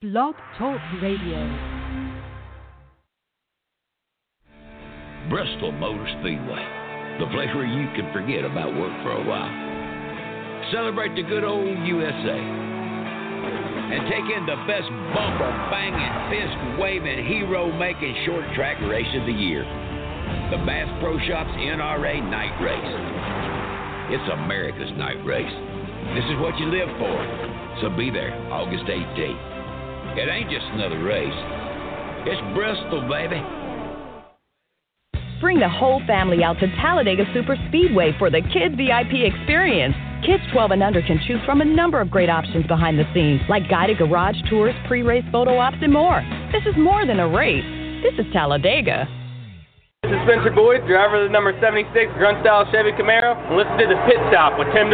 Blog Talk Radio. Bristol Motor Speedway, the place where you can forget about work for a while. Celebrate the good old USA. And take in the best bumper banging, fist waving, hero making short track race of the year. The Bass Pro Shops NRA Night Race. It's America's night race. This is what you live for. So be there August 18th. It ain't just another race. It's Bristol, baby. Bring the whole family out to Talladega Super Speedway for the Kids VIP experience. Kids 12 and under can choose from a number of great options behind the scenes, like guided garage tours, pre race photo ops, and more. This is more than a race. This is Talladega. This is Spencer Boyd, driver of the number 76 Grunt Style Chevy Camaro, and listen to the pit stop with Tim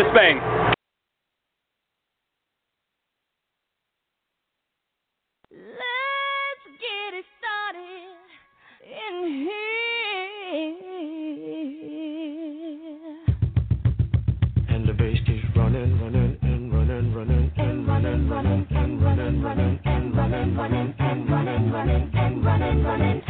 Disspain.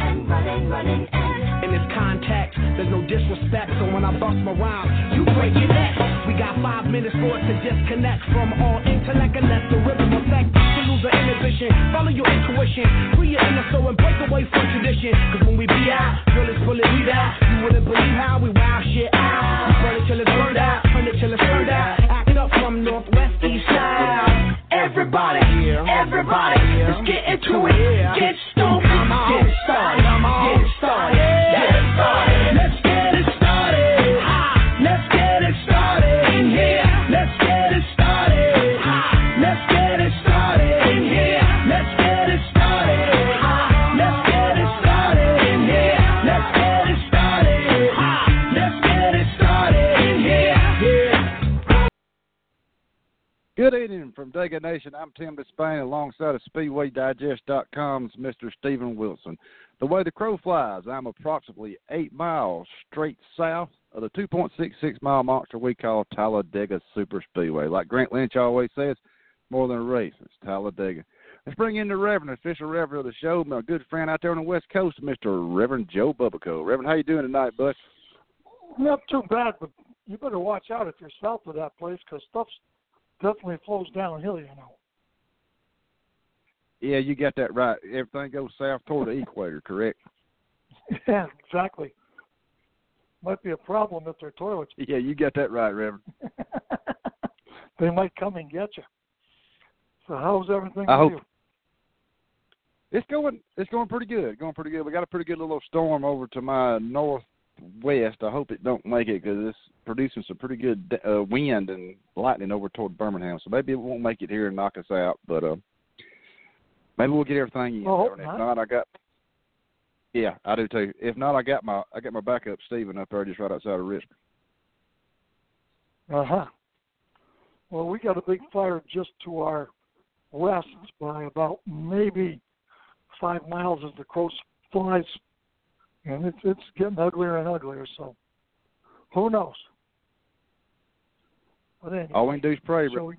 disrespect. So when I bust my rhyme, you break your neck. We got five minutes for it to disconnect from all intellect and let the rhythm affect. To lose the inhibition, follow your intuition, free your inner soul and break away from tradition. Cause when we be out, girl, it's fully weed out. You wouldn't believe how we wow shit out. We burn it till it's burned out, turn it till it's turned out. Act up from northwest, east side. Everybody, everybody, let's get into it. Get stoned, get Good evening from Dega Nation. I'm Tim Disspain alongside of SpeedwayDigest.com's Mr. Steven Wilson. The way the crow flies, I'm approximately eight miles straight south of the 2.66 mile monster we call Talladega Super Speedway. Like Grant Lynch always says, more than a race, it's Talladega. Let's bring in the Reverend, official Reverend of the show, my good friend out there on the West Coast, Mr. Reverend Joe Bubico. Reverend, how you doing tonight, bud? Not too bad, but you better watch out if you're south of that place because stuff's definitely flows downhill, you know. Yeah, you got that right. Everything goes south toward the equator, correct? Yeah, exactly. Might be a problem if their toilets. Yeah, you got that right, Reverend. they might come and get you. So how's everything I hope. you? It's going. It's going pretty good. Going pretty good. We got a pretty good little storm over to my north west. I hope it don't make it because it's producing some pretty good uh, wind and lightning over toward Birmingham. So maybe it won't make it here and knock us out, but uh, maybe we'll get everything in. Well, if not. not, I got. Yeah, I do too. If not, I got my I got my backup Steven up there just right outside of Richmond. Uh huh. Well, we got a big fire just to our west by about maybe five miles as the crow flies, and it's it's getting uglier and uglier. So who knows? But anyway, All we can do is pray. so we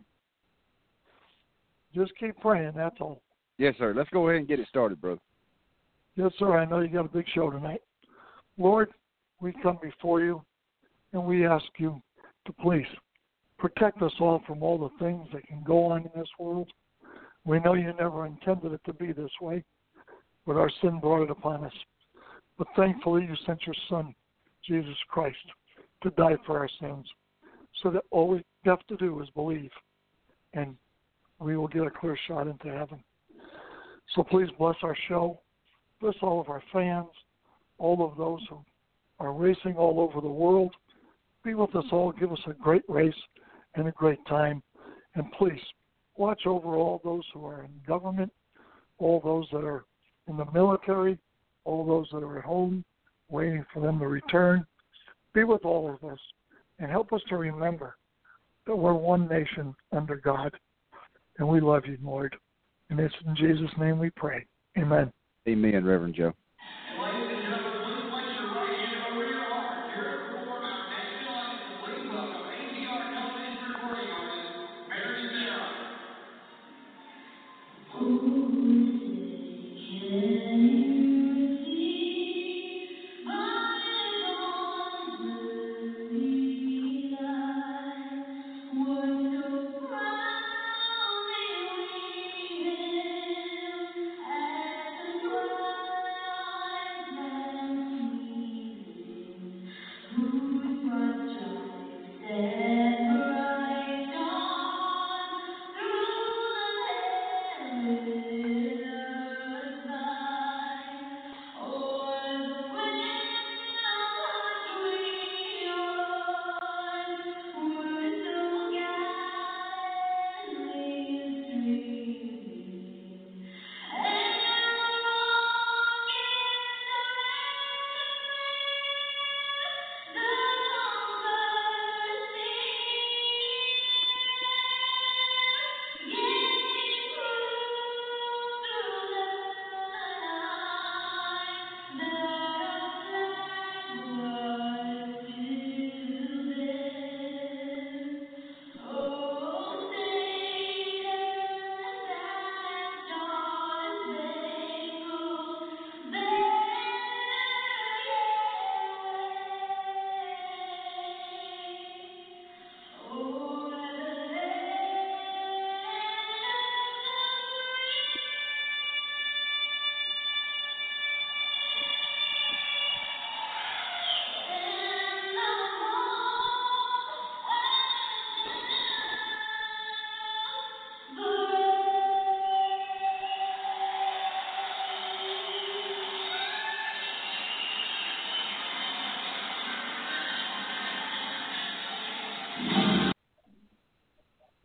just keep praying. That's all. Yes, sir. Let's go ahead and get it started, brother. Yes, sir. I know you got a big show tonight. Lord, we come before you and we ask you to please protect us all from all the things that can go on in this world. We know you never intended it to be this way, but our sin brought it upon us. But thankfully, you sent your Son, Jesus Christ, to die for our sins, so that all we have to do is believe, and we will get a clear shot into heaven. So please bless our show bless all of our fans, all of those who are racing all over the world. Be with us all. Give us a great race and a great time. And please watch over all those who are in government, all those that are in the military, all those that are at home waiting for them to return. Be with all of us and help us to remember that we're one nation under God. And we love you, Lord. And it's in Jesus' name we pray. Amen. Amen, Reverend Joe.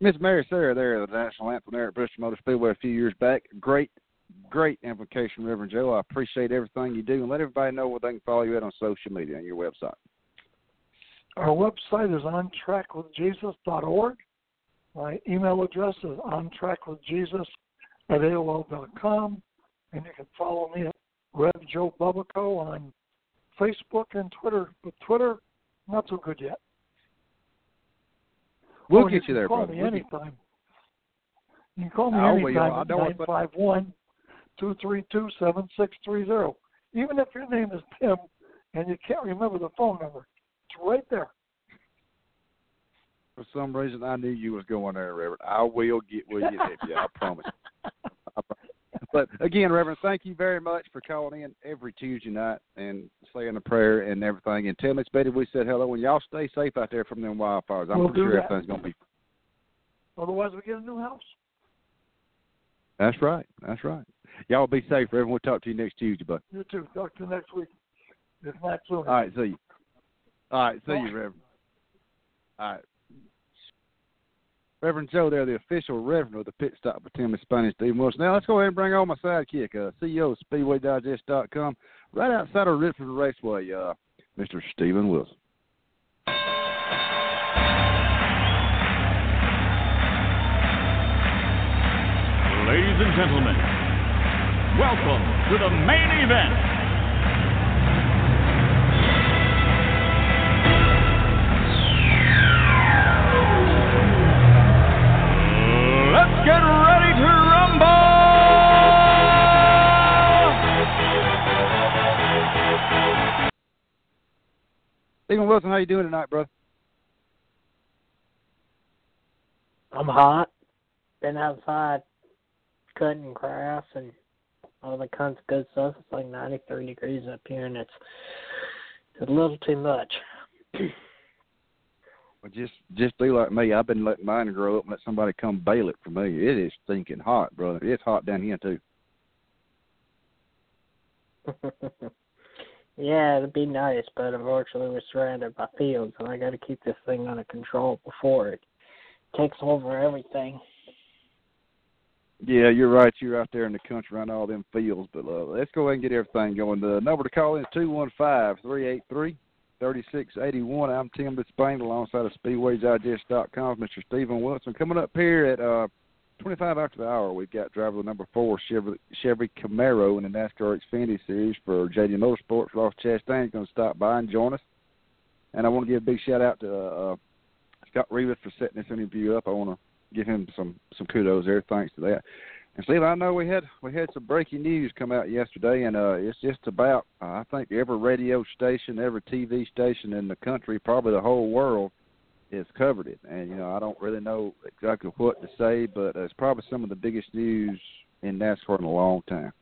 Miss Mary Sarah there the National Anthem there at Bristol Motor Speedway a few years back. Great, great implication, Reverend Joe. I appreciate everything you do, and let everybody know where they can follow you at on social media and your website. Our website is ontrackwithjesus.org. My email address is ontrackwithjesus at AOL.com. And you can follow me at Rev Joe Bubico on Facebook and Twitter. But Twitter, not so good yet. We'll Oh, get you you there, can call brother. me We'll get- anytime. You can call me I will. anytime at don't want to- 951 232 7630. Even if your name is Tim and you can't remember the phone number, it's right there. For some reason, I knew you was going there, Reverend. I will get with you, if you. I promise. But again, Reverend, thank you very much for calling in every Tuesday night and saying a prayer and everything. And tell Miss Betty we said hello. And y'all stay safe out there from them wildfires. I'm We'll pretty sure that. everything's going to be. Otherwise, we get a new house. That's right. That's right. Y'all be safe, Reverend. We'll talk to you next Tuesday, bud. You too. Talk to you next week. If not sooner. All right. See you. All right. See Bye. you, Reverend. All right. Reverend Joe there, the official Reverend of the Pit Stop with Tim and Spanish Steve Wilson. Now let's go ahead and bring on my sidekick, uh, CEO of SpeedwayDigest.com, right outside of Richmond Raceway, uh, Mr. Steven Wilson. Ladies and gentlemen, welcome to the main event. Steven Wilson, how you doing tonight, brother? I'm hot. Been outside cutting grass and all the kinds of good stuff. It's like 93 degrees up here, and it's it's a little too much. Well, just just be like me. I've been letting mine grow up and let somebody come bale it for me. It is stinking hot, brother. It's hot down here too. yeah, it'd be nice, but unfortunately we're surrounded by fields, and I got to keep this thing under control before it takes over everything. Yeah, you're right. You're out there in the country around all them fields. But uh, let's go ahead and get everything going. The number to call in is two one five three eight three thirty six eighty one. I'm Tim Spain alongside of SpeedwayDigest.com, Mr. Steven Wilson. Coming up here at uh, 25 after the hour, we've got driver number four, Chevy, Chevy Camaro in the NASCAR Xfinity Series for JD Motorsports. Ross Chastain's going to stop by and join us. And I want to give a big shout out to uh, Scott Rivas for setting this interview up. I want to give him some some kudos there. Thanks to that. And Steve, I know we had we had some breaking news come out yesterday, and uh, it's just about uh, I think every radio station, every TV station in the country, probably the whole world, has covered it. And you know, I don't really know exactly what to say, but it's probably some of the biggest news in NASCAR in a long time.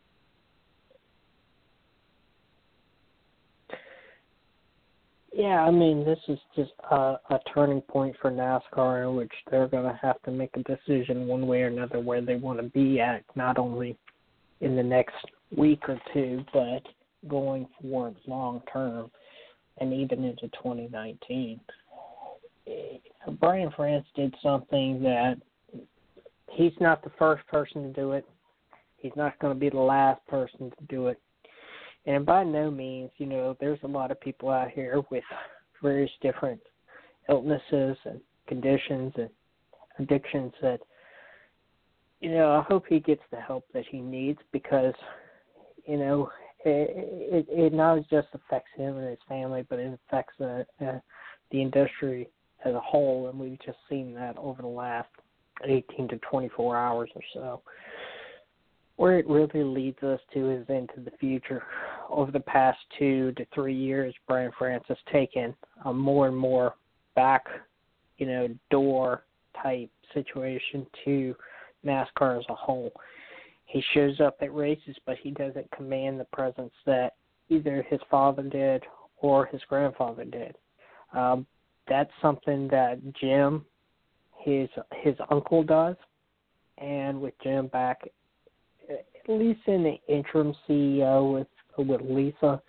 Yeah, I mean, this is just a, a turning point for NASCAR in which they're going to have to make a decision one way or another where they want to be at, not only in the next week or two, but going forward long term and even into 2019. Brian France did something that he's not the first person to do it. He's not going to be the last person to do it. And by no means, you know, there's a lot of people out here with various different illnesses and conditions and addictions that, you know, I hope he gets the help that he needs because, you know, it, it, it not just affects him and his family, but it affects the, uh, the industry as a whole, and we've just seen that over the last 18 to 24 hours or so. Where it really leads us to is into the future. Over the past two to three years, Brian France has taken a more and more back, you know, door type situation to NASCAR as a whole. He shows up at races, but he doesn't command the presence that either his father did or his grandfather did. Um, that's something that Jim, his his uncle, does, and with Jim back, at least in the interim CEO with with Lisa,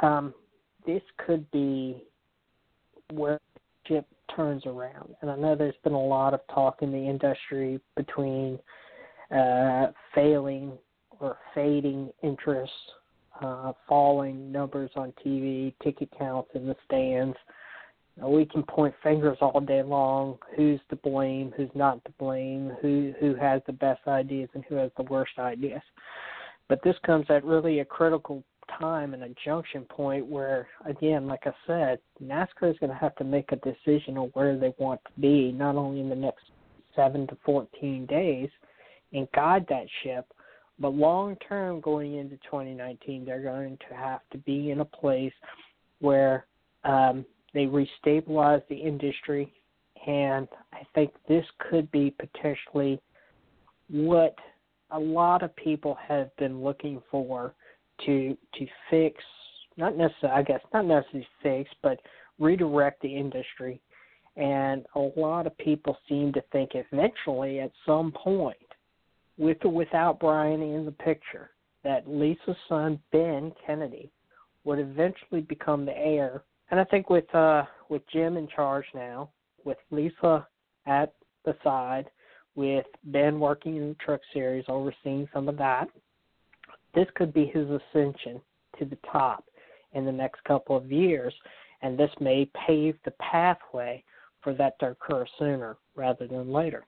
um, this could be where ship turns around. And I know there's been a lot of talk in the industry between uh, failing or fading interest, uh, falling numbers on TV, ticket counts in the stands. We can point fingers all day long. Who's to blame? Who's not to blame? Who who has the best ideas and who has the worst ideas? But this comes at really a critical time and a junction point where, again, like I said, NASCAR is going to have to make a decision on where they want to be, not only in the next seven to 14 days and guide that ship, but long term going into 2019, they're going to have to be in a place where um, they restabilize the industry. And I think this could be potentially what a lot of people have been looking for to to fix not necessarily I guess not necessarily fix but redirect the industry and a lot of people seem to think eventually at some point with or without Brian in the picture that Lisa's son Ben Kennedy would eventually become the heir and I think with uh with Jim in charge now with Lisa at the side with Ben working in the truck series overseeing some of that this could be his ascension to the top in the next couple of years, and this may pave the pathway for that to occur sooner rather than later.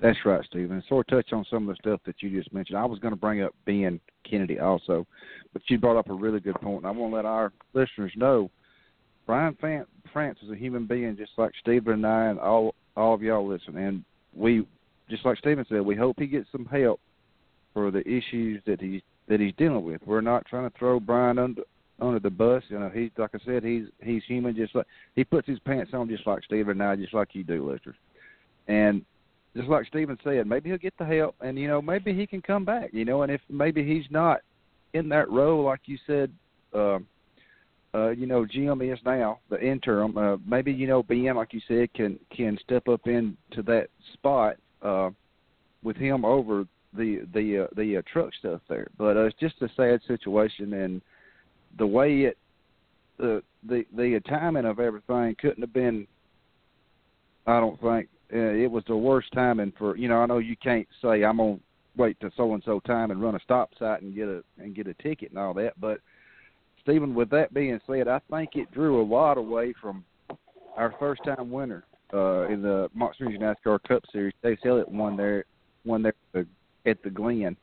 That's right, Steven. Sort of touch on some of the stuff that you just mentioned. I was going to bring up Ben Kennedy also, but you brought up a really good point, and I want to let our listeners know Brian France is a human being just like Steven and I and all all of y'all listen, and we just like Steven said, we hope he gets some help for the issues that he that he's dealing with. We're not trying to throw Brian under under the bus. You know, he's like I said, he's he's human. Just like he puts his pants on, just like Steven and I, just like you do, listeners. And just like Steven said, maybe he'll get the help, and you know, maybe he can come back. You know, and if maybe he's not in that role, like you said, uh, uh, you know, Jim is now the interim. Uh, maybe you know, Ben, like you said, can can step up into that spot uh, with him over the the uh, the uh, truck stuff there. But uh, it's just a sad situation, and the way it the the the timing of everything couldn't have been. I don't think uh, it was the worst timing for you know. I know you can't say I'm gonna wait to so and so time and run a stop sign and get a and get a ticket and all that, but Steven, with that being said, I think it drew a lot away from our first time winner uh, in the Monster Energy NASCAR Cup Series. Chase Elliott won there, won there at the, at the Glen,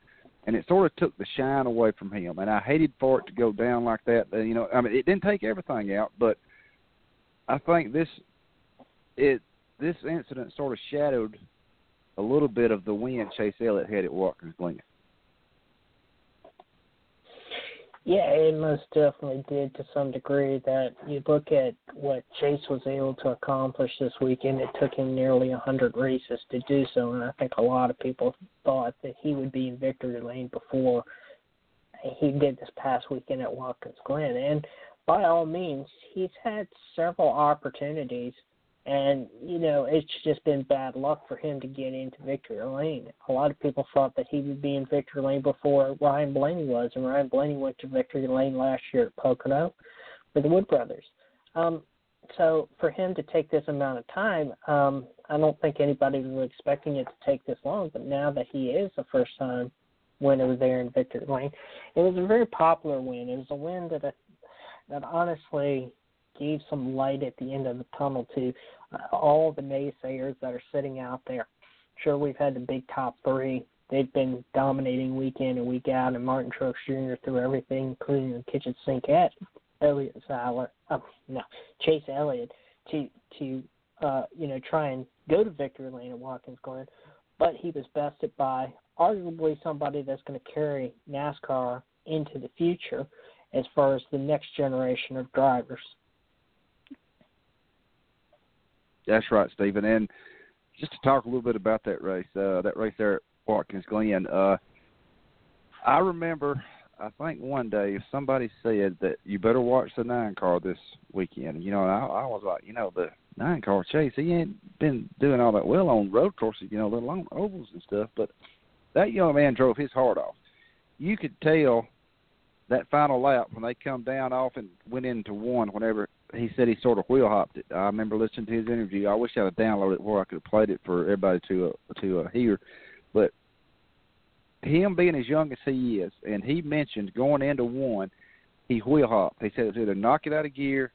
and it sort of took the shine away from him. And I hated for it to go down like that. You know, I mean, it didn't take everything out, but I think this it this incident sort of shadowed a little bit of the win Chase Elliott had at Watkins Glen. Yeah, it most definitely did to some degree. That you look at what Chase was able to accomplish this weekend, it took him nearly a 100 races to do so, and I think a lot of people thought that he would be in victory lane before he did this past weekend at Watkins Glen. And by all means, he's had several opportunities and, you know, it's just been bad luck for him to get into victory lane. A lot of people thought that he would be in victory lane before Ryan Blaney was, and Ryan Blaney went to victory lane last year at Pocono for the Wood Brothers. Um, so for him to take this amount of time, um, I don't think anybody was expecting it to take this long. But now that he is the first time winner there in victory lane, it was a very popular win. It was a win that that honestly gave some light at the end of the tunnel to all the naysayers that are sitting out there. Sure, we've had the big top three. They've been dominating week in and week out, and Martin Truex Jr. threw everything, including the kitchen sink at Elliott Siler, uh, no, Chase Elliott, to to uh, you know try and go to victory lane at Watkins Glen, but he was bested by arguably somebody that's going to carry NASCAR into the future as far as the next generation of drivers. That's right, Steven. And just to talk a little bit about that race, uh, that race there at Watkins Glen, uh, I remember, I think one day somebody said that you better watch the nine car this weekend. You know, I, I was like, you know, the nine car chase, he ain't been doing all that well on road courses, you know, let alone ovals and stuff. But that young man drove his heart off. You could tell that final lap when they come down off and went into one whenever he said he sort of wheel hopped it. I remember listening to his interview. I wish I had downloaded it where I could have played it for everybody to uh, to uh, hear. But him being as young as he is, and he mentioned going into one, he wheel hopped. He said it was either knock it out of gear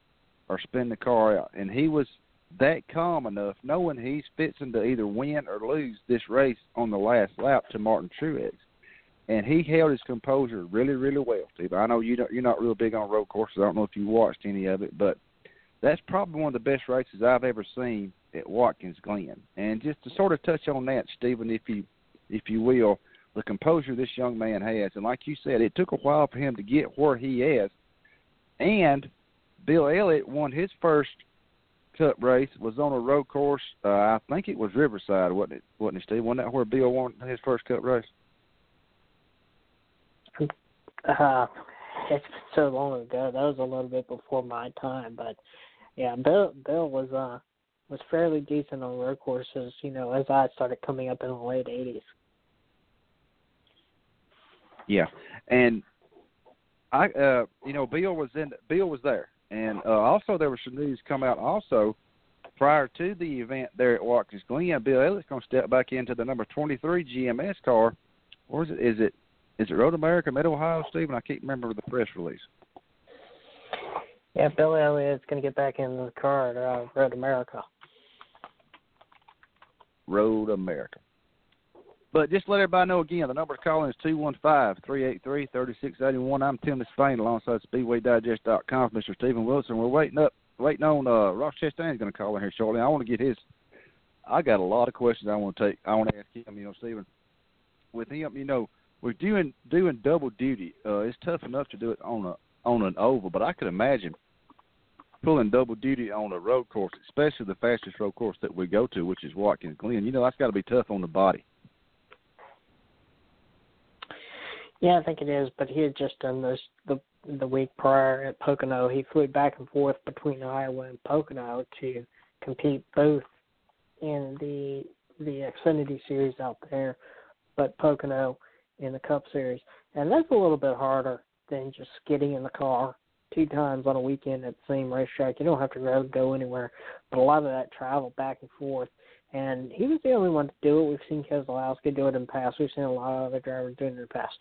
or spin the car out, and he was that calm enough, knowing he's fixing to either win or lose this race on the last lap to Martin Truex and he held his composure really, really well, Steve. I know you don't, you're not real big on road courses. I don't know if you watched any of it, but that's probably one of the best races I've ever seen at Watkins Glen. And just to sort of touch on that, Steven, if you if you will, the composure this young man has, and like you said, it took a while for him to get where he is. And Bill Elliott won his first Cup race was on a road course. Uh, I think it was Riverside, wasn't it? Wasn't it, Steve? Wasn't that where Bill won his first Cup race? Uh, it's been so long ago. That was a little bit before my time, but yeah, Bill Bill was uh was fairly decent on road courses. You know, as I started coming up in the late '80s. Yeah, and I, uh, you know, Bill was in. Bill was there, and uh, also there was some news come out also prior to the event there at Watkins Glen. Bill Elliott's going to step back into the number 23 GMS car, or is it? Is it is it Road America, Mid Ohio, Steven? I can't remember the press release. Yeah, Billy Elliott's going to get back in the car at uh, Road America. Road America. But just let everybody know again, the number to call in is two one five three eight three thirty six eighty one. I'm Tim Spain alongside SpeedwayDigest.com, Mr. Steven Wilson. We're waiting up, waiting on uh, Ross Chastain's going to call in here shortly. I want to get his. I got a lot of questions I want to take. I want to ask him. You know, Steven, with him, you know, we're doing doing double duty. Uh, it's tough enough to do it on a on an oval, but I could imagine pulling double duty on a road course, especially the fastest road course that we go to, which is Watkins Glen. You know, that's got to be tough on the body. Yeah, I think it is. But he had just done this the the week prior at Pocono. He flew back and forth between Iowa and Pocono to compete both in the the Xfinity Series out there, but Pocono in the Cup Series, and that's a little bit harder than just getting in the car two times on a weekend at the same racetrack. You don't have to go anywhere, but a lot of that travel back and forth. And he was the only one to do it. We've seen Keselowski do it in the past. We've seen a lot of other drivers doing it in the past.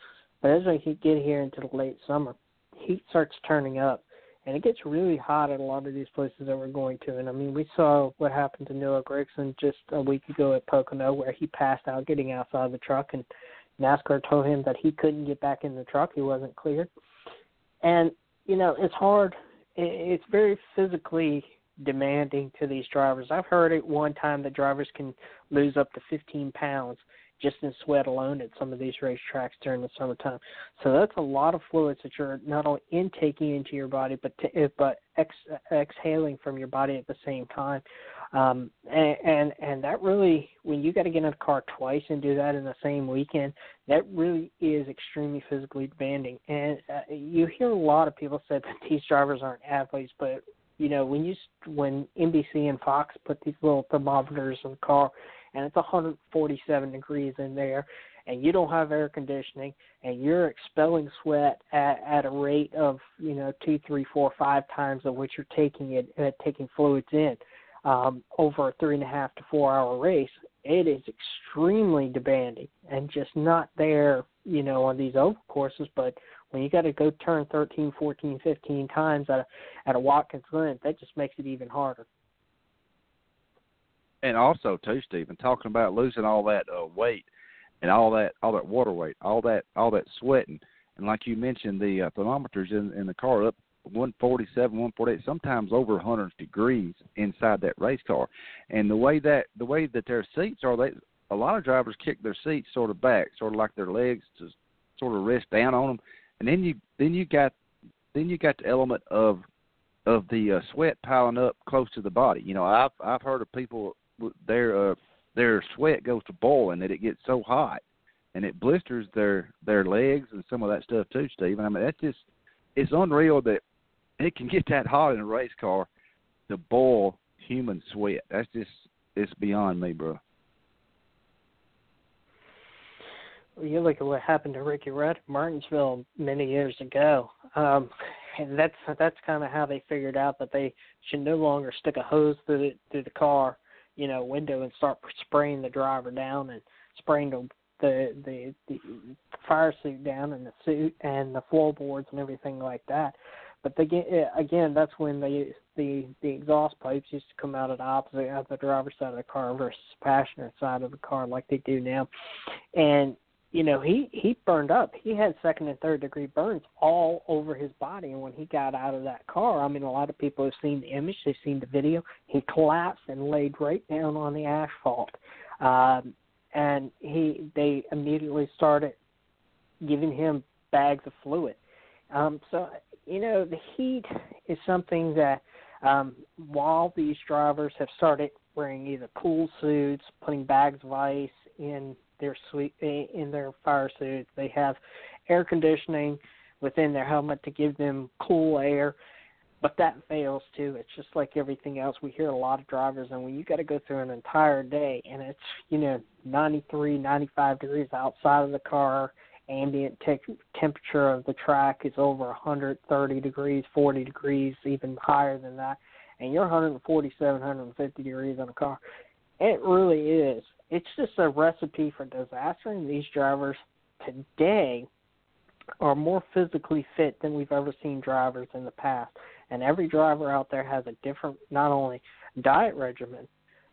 But as we get here into the late summer, heat starts turning up, and it gets really hot at a lot of these places that we're going to. And I mean, we saw what happened to Noah Gragson just a week ago at Pocono, where he passed out getting outside the truck, and NASCAR told him that he couldn't get back in the truck; he wasn't cleared. And you know, it's hard. It's very physically demanding to these drivers. I've heard at one time that drivers can lose up to 15 pounds just in sweat alone at some of these racetracks during the summertime. So that's a lot of fluids that you're not only intaking into your body, but to, eh, but ex, exhaling from your body at the same time. Um, and, and and that really, when you got to get in a car twice and do that in the same weekend, that really is extremely physically demanding. And uh, you hear a lot of people say that these drivers aren't athletes, but you know when you when NBC and Fox put these little thermometers in the car, and it's 147 degrees in there, and you don't have air conditioning, and you're expelling sweat at, at a rate of you know two, three, four, five times of which you're taking it, uh, taking fluids in um, over a three and a half to four hour race, it is extremely demanding and just not there, you know, on these oval courses. But when you got to go turn 13, 14, 15 times at a, at a Watkins Glen, that just makes it even harder. And also, too, Steven, talking about losing all that uh, weight and all that all that water weight, all that all that sweating, and like you mentioned, the uh, thermometers in in the car up 147, 148, sometimes over 100 degrees inside that race car. And the way that the way that their seats are, they a lot of drivers kick their seats sort of back, sort of like their legs to sort of rest down on them. And then you then you got then you got the element of of the uh, sweat piling up close to the body. You know, I've I've heard of people their uh, their sweat goes to boiling that it gets so hot and it blisters their their legs and some of that stuff too, Steven. I mean, that's just it's unreal that it can get that hot in a race car to boil human sweat. That's just it's beyond me, bro. Well, you look at what happened to Ricky Rudd Martinsville many years ago. Um, that's that's kind of how they figured out that they should no longer stick a hose through the through the car, you know, window and start spraying the driver down and spraying the the the, the fire suit down and the suit and the floorboards and everything like that. But they, get, again, that's when the the the exhaust pipes used to come out at the opposite of the driver's side of the car versus passenger side of the car like they do now. And you know, he he burned up. He had second and third degree burns all over his body. And when he got out of that car, I mean, a lot of people have seen the image, they've seen the video. He collapsed and laid right down on the asphalt. Um, and he they immediately started giving him bags of fluid. Um, so you know the heat is something that um, while these drivers have started wearing either cool suits, putting bags of ice in their suite in their fire suits, they have air conditioning within their helmet to give them cool air but that fails too. It's just like everything else. We hear a lot of drivers, and when you got to go through an entire day, and it's you know 93, 95 degrees outside of the car, ambient te- temperature of the track is over 130 degrees, 40 degrees, even higher than that, and you're 147, 150 degrees on a car. It really is. It's just a recipe for disaster, and these drivers today are more physically fit than we've ever seen drivers in the past and every driver out there has a different not only diet regimen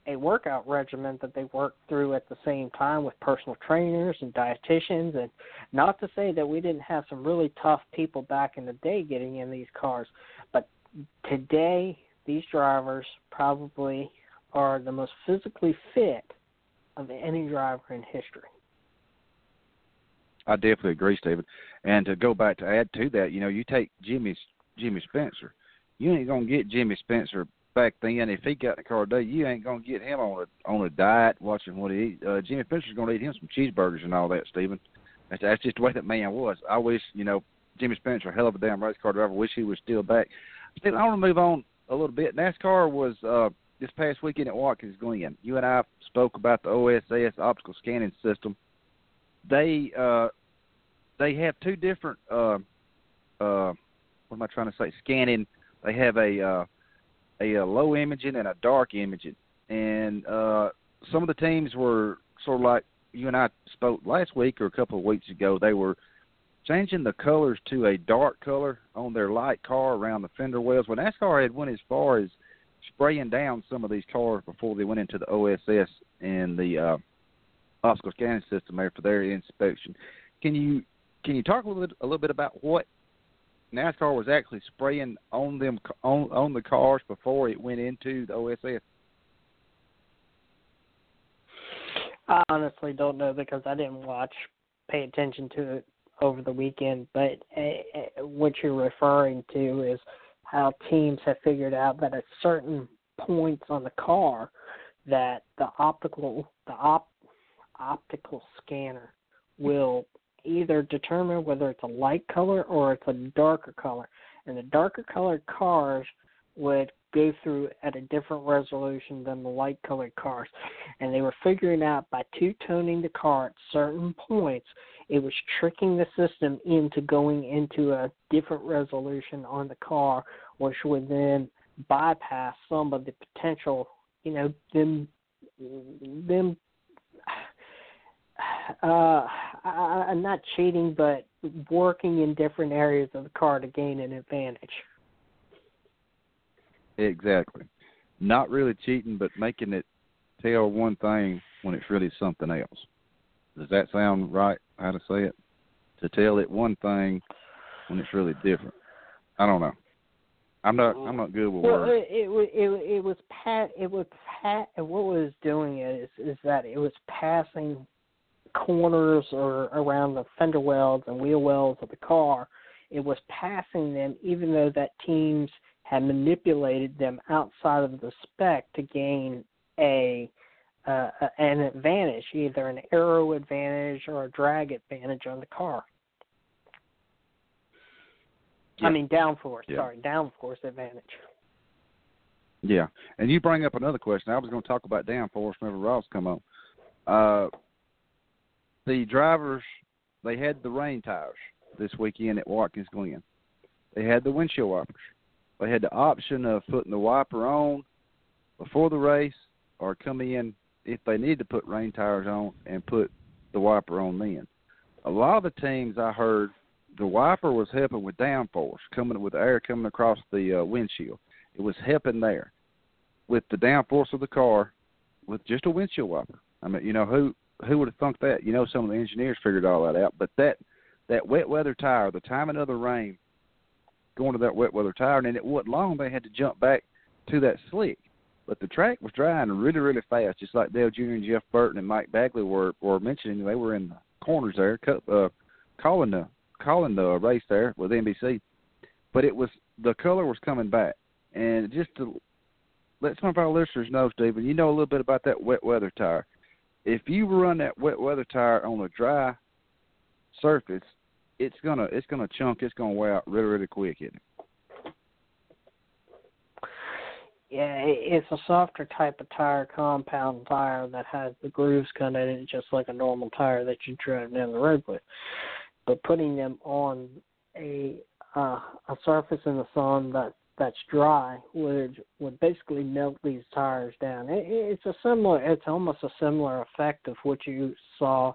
a workout regimen that they work through at the same time with personal trainers and dietitians. And not to say that we didn't have some really tough people back in the day getting in these cars but today these drivers probably are the most physically fit of any driver in history. I definitely agree, Steven. And to go back to add to that, you know, you take Jimmy Jimmy Spencer. You ain't gonna get Jimmy Spencer back then. If he got in the car today, you ain't gonna get him on a on a diet watching what he eat. Uh, Jimmy Spencer's gonna eat him some cheeseburgers and all that, Steven. That's that's just the way that man was. I wish you know Jimmy Spencer, hell of a damn race car driver. Wish he was still back. Steven, I want to move on a little bit. NASCAR was uh this past weekend at Watkins Glen. You and I spoke about the OSS optical scanning system. They uh they have two different uh uh what am I trying to say scanning they have a uh, a, a low imaging and a dark imaging, and uh, some of the teams were sort of like you and I spoke last week or a couple of weeks ago. They were changing the colors to a dark color on their light car around the fender wells. When NASCAR had went as far as spraying down some of these cars before they went into the OSS and the uh, optical scanning system there for their inspection. Can you can you talk a little bit, a little bit about what NASCAR was actually spraying on them on on the cars before it went into the OSS? I honestly don't know because I didn't watch, pay attention to it over the weekend. But uh, what you're referring to is how teams have figured out that at certain points on the car, that the optical the op optical scanner will either determine whether it's a light color or it's a darker color. And the darker colored cars would go through at a different resolution than the light colored cars. And they were figuring out by two toning the car at certain points, it was tricking the system into going into a different resolution on the car, which would then bypass some of the potential, you know, them them uh, I, I'm not cheating, but working in different areas of the car to gain an advantage. Exactly. Not really cheating, but making it tell one thing when it's really something else. Does that sound right? How to say it? To tell it one thing when it's really different. I don't know. I'm not. I'm not good with well, words. It, it it it was pat. It was pat. What was doing it is is that it was passing corners or around the fender wells and wheel wells of the car, it was passing them even though that teams had manipulated them outside of the spec to gain a uh, an advantage, either an aero advantage or a drag advantage on the car. Yeah. I mean downforce, yeah. sorry, downforce advantage. Yeah, and you bring up another question. I was going to talk about downforce whenever Ross come on. Uh, the drivers they had the rain tires this weekend at Watkins Glen. they had the windshield wipers. They had the option of putting the wiper on before the race or come in if they need to put rain tires on and put the wiper on then. A lot of the teams I heard the wiper was helping with downforce, coming with air coming across the uh, windshield. It was helping there with the downforce of the car with just a windshield wiper. I mean, you know who who would have thunk that? You know, some of the engineers figured all that out. But that that wet weather tire, the timing of the rain, going to that wet weather tire, and it wasn't long they had to jump back to that slick. But the track was drying really, really fast, just like Dale Jr. and Jeff Burton and Mike Bagley were were mentioning. They were in the corners there, uh, calling the calling the race there with NBC. But it was the color was coming back, and just to let some of our listeners know, Steven, you know a little bit about that wet weather tire. If you run that wet weather tire on a dry surface, it's gonna it's gonna chunk. It's gonna wear out really really quick, isn't it? Yeah, it's a softer type of tire, compound tire that has the grooves of in it, just like a normal tire that you drive down the road with. But putting them on a uh, a surface in the sun that that's dry would would basically melt these tires down. It, it's a similar, it's almost a similar effect of what you saw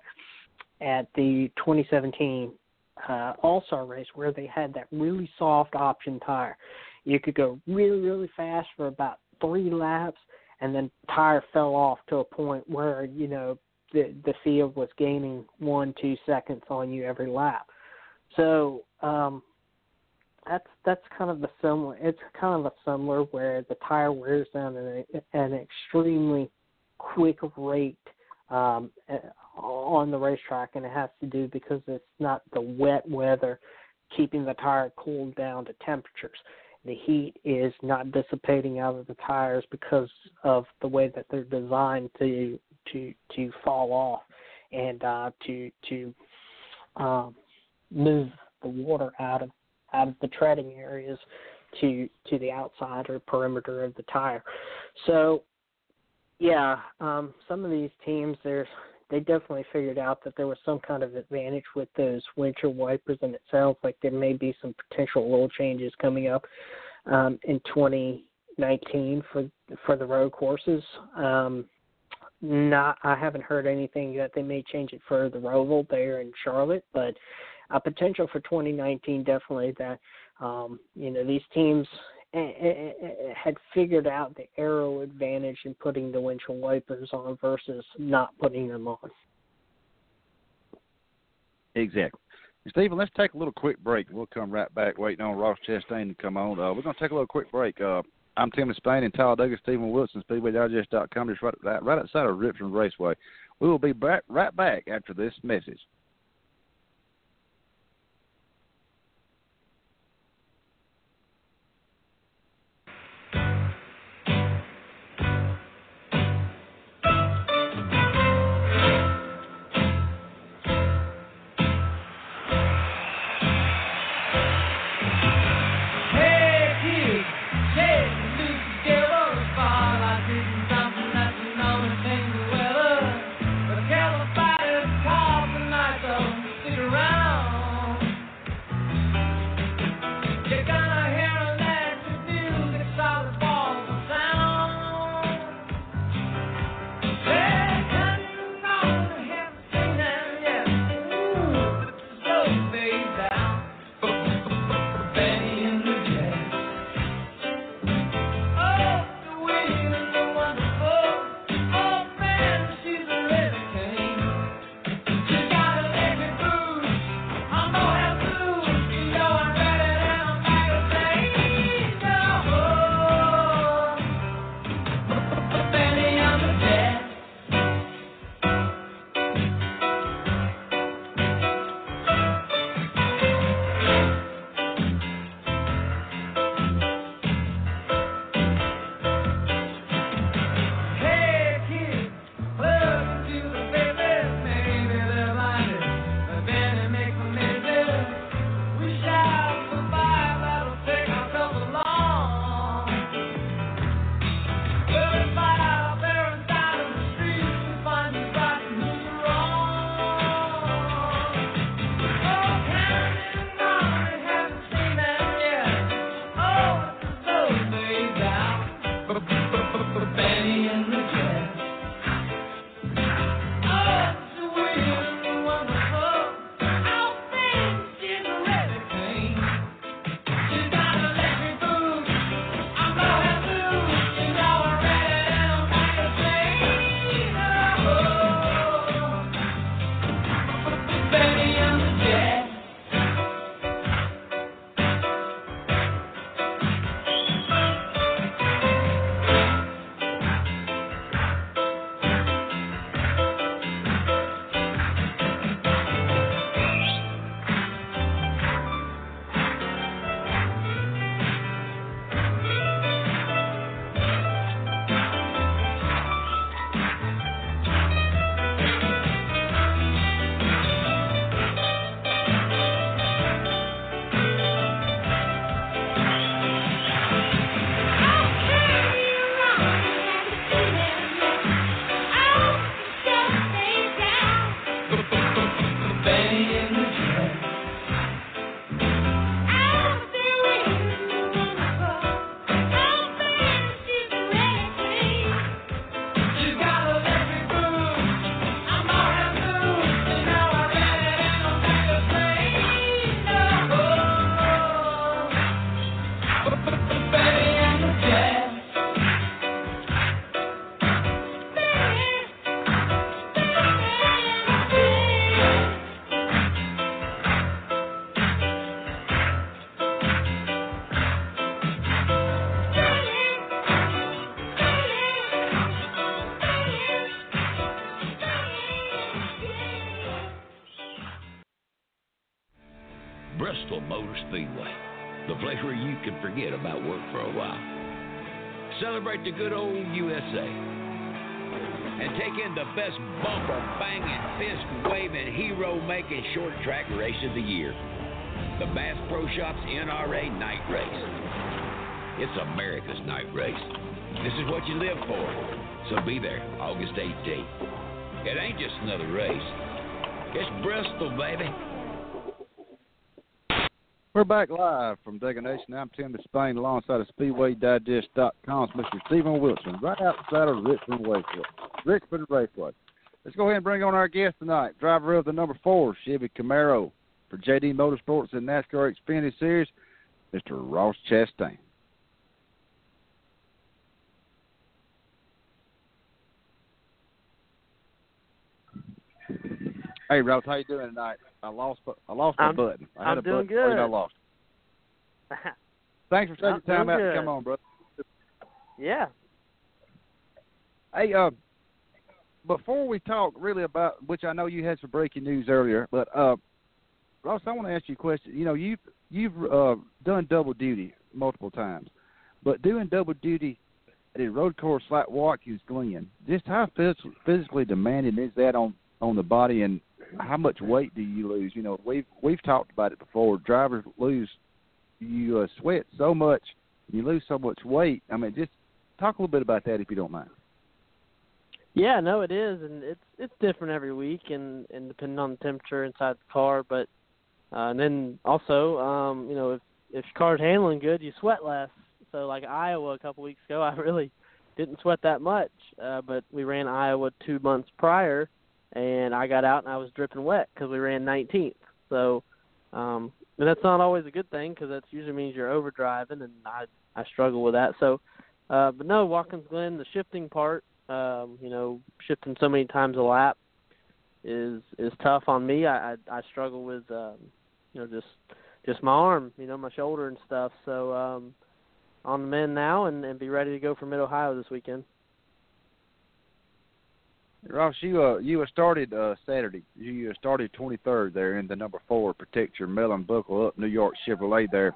at the 2017 uh, All Star race, where they had that really soft option tire. You could go really really fast for about three laps, and then tire fell off to a point where you know the the field was gaining one two seconds on you every lap. So um, that's that's kind of the similar. It's kind of a similar where the tire wears down at an extremely quick rate um, eh, on the racetrack, and it has to do because it's not the wet weather keeping the tire cooled down to temperatures. The heat is not dissipating out of the tires because of the way that they're designed to to to fall off and uh, to to um, move the water out of out of the treading areas to to the outside or perimeter of the tire. So yeah, um, some of these teams there's they definitely figured out that there was some kind of advantage with those winter wipers, and it sounds like there may be some potential rule changes coming up um, in 2019 for for the road courses. Um, not, I haven't heard anything that they may change it for the Roval there in Charlotte, but a potential for 2019 definitely that um, you know these teams had figured out the aero advantage in putting the windshield wipers on versus not putting them on. Exactly. Steven, let's take a little quick break. We'll come right back waiting on Ross Chastain to come on. Uh, we're going to take a little quick break. Uh, I'm Tim Spain in Talladega, Steven Wilson, SpeedwayDigest.com, just right, right, outside of Richmond Raceway. We will be back, right back after this message. The good old USA and take in the best bumper banging, fist waving, hero making short track race of the year the Bass Pro Shops NRA Night Race. It's America's night race. This is what you live for. So be there August 18th. It ain't just another race. It's Bristol, baby. We're back live from Dega. I'm Tim Spain alongside of SpeedwayDigest.com's Mr. Steven Wilson, right outside of Richmond Raceway. Richmond Raceway. Let's go ahead and bring on our guest tonight, driver of the number four Chevy Camaro for JD Motorsports and NASCAR Xfinity Series, Mr. Ross Chastain. Hey Ross, how you doing tonight? I lost I lost my I'm, button. I had I'm a doing button good. I lost. Thanks for taking I'm time out to come on, brother. yeah. Hey, uh, before we talk really about which I know you had some breaking news earlier, but uh, Ross, I want to ask you a question. You know, you've you've uh, done double duty multiple times, but doing double duty at a road course like Watkins Glen, just how phys- physically demanding is that on on the body, and how much weight do you lose? You know, we've we've talked about it before. Drivers lose, you uh, sweat so much, you lose so much weight. I mean, just talk a little bit about that if you don't mind. Yeah, no, it is, and it's it's different every week, and and depending on the temperature inside the car, but uh, and then also, um, you know, if if your car's handling good, you sweat less. So like Iowa a couple weeks ago, I really didn't sweat that much, uh, but we ran Iowa two months prior, and I got out and I was dripping wet because we ran 19th. So, um, and that's not always a good thing because that usually means you're overdriving, and I I struggle with that. So, uh, but no, Watkins Glen, the shifting part, um, you know, shifting so many times a lap is is tough on me. I I, I struggle with um, you know just just my arm, you know, my shoulder and stuff. So um, on the mend now and, and be ready to go for Mid Ohio this weekend. Ross, you uh you started uh Saturday. You started 23rd there in the number four Protect Your Melon Buckle Up New York Chevrolet there,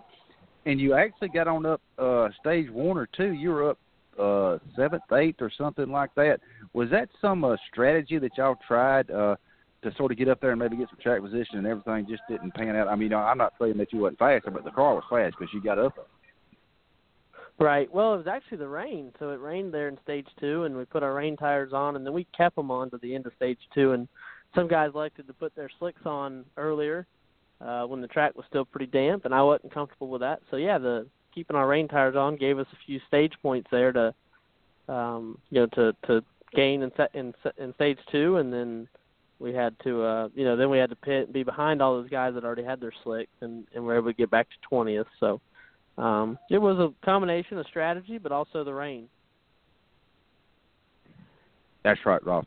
and you actually got on up uh stage one or two. You were up uh seventh, eighth, or something like that. Was that some uh, strategy that y'all tried uh to sort of get up there and maybe get some track position and everything just didn't pan out? I mean, I'm not saying that you wasn't faster, but the car was fast because you got up there. Right. Well, it was actually the rain, so it rained there in stage two, and we put our rain tires on, and then we kept them on to the end of stage two. And some guys elected to put their slicks on earlier uh, when the track was still pretty damp, and I wasn't comfortable with that. So yeah, the keeping our rain tires on gave us a few stage points there to, um, you know, to to gain in set in in stage two, and then we had to, uh, you know, then we had to pit be behind all those guys that already had their slicks, and and we were able to get back to twentieth. So um, it was a combination of strategy, but also the rain. That's right, Ross.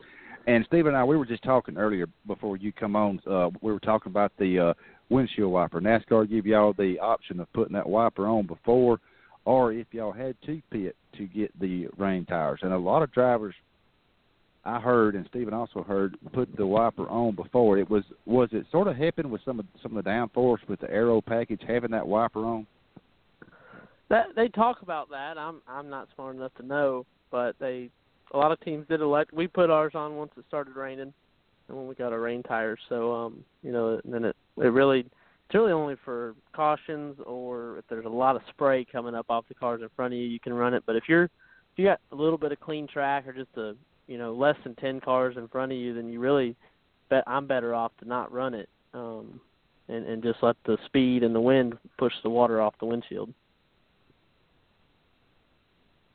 And Steve and I, we were just talking earlier before you come on. Uh, we were talking about the uh, windshield wiper. NASCAR give y'all the option of putting that wiper on before, or if y'all had to pit to get the rain tires. And a lot of drivers, I heard, and Steven also heard, put the wiper on before. It was was it sort of helping with some of some of the downforce with the aero package having that wiper on? That they talk about that. I'm I'm not smart enough to know, but they a lot of teams did elect. We put ours on once it started raining, and when we got our rain tires. So um, you know, and then it it really it's really only for cautions or if there's a lot of spray coming up off the cars in front of you, you can run it. But if you're if you got a little bit of clean track or just a you know less than ten cars in front of you, then you really bet I'm better off to not run it. Um, and, and just let the speed and the wind push the water off the windshield.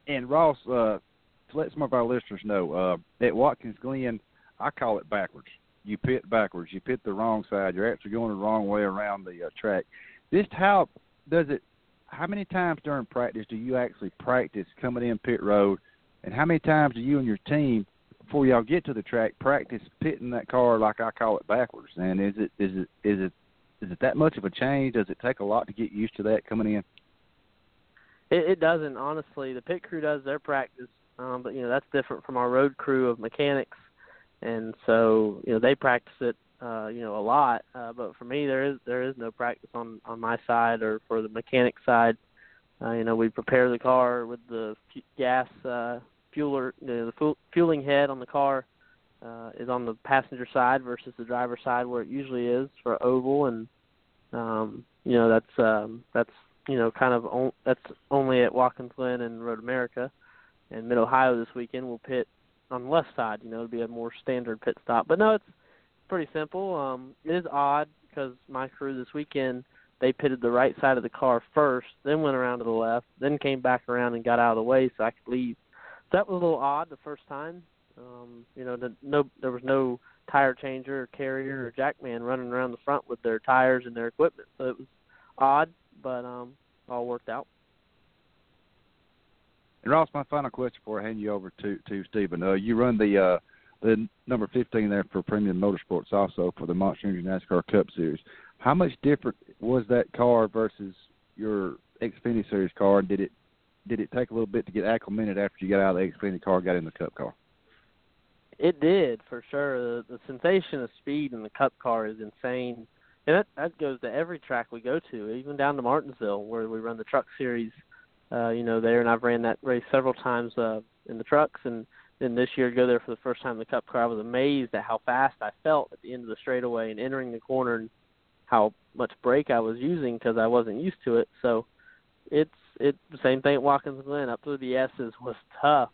And Ross, uh, to let some of our listeners know, uh, at Watkins Glen, I call it backwards. You pit backwards. You pit the wrong side. You're actually going the wrong way around the uh, track. Just how does it? How many times during practice do you actually practice coming in pit road, and how many times do you and your team, before y'all get to the track, practice pitting that car like I call it backwards? And is it is it is it is it that much of a change? Does it take a lot to get used to that coming in? It, it doesn't honestly. The pit crew does their practice, um, but you know that's different from our road crew of mechanics, and so you know they practice it uh, you know, a lot. Uh, but for me, there is there is no practice on on my side or for the mechanic side. Uh, you know, we prepare the car with the f- gas uh, fueler, you know, the fu- fueling head on the car uh, is on the passenger side versus the driver's side where it usually is for oval, and um, you know that's um, that's you know kind of on, that's only at Watkins Glen and Road America, and Mid Ohio this weekend will pit on the left side. You know, it'll be a more standard pit stop. But no, it's pretty simple. Um, it is odd because my crew this weekend they pitted the right side of the car first, then went around to the left, then came back around and got out of the way so I could leave. So that was a little odd the first time. Um, you know, the, no, there was no tire changer or carrier or jackman running around the front with their tires and their equipment. So it was odd, but um, all worked out. And Ross, my final question before I hand you over to to Steven. Uh, you run the uh, the number 15 there for Premium Motorsports, also for the Monster Energy NASCAR Cup Series. How much different was that car versus your Xfinity Series car? Did it did it take a little bit to get acclimated after you got out of the Xfinity car, got in the Cup car? It did for sure. The, the sensation of speed in the Cup car is insane, and that that goes to every track we go to, even down to Martinsville where we run the Truck Series. Uh, you know there, and I've ran that race several times uh, in the trucks, and then this year go there for the first time in the Cup car, I was amazed at how fast I felt at the end of the straightaway and entering the corner, and how much brake I was using because I wasn't used to it. So it's it the same thing at Watkins Glen. Up through the S's was tough,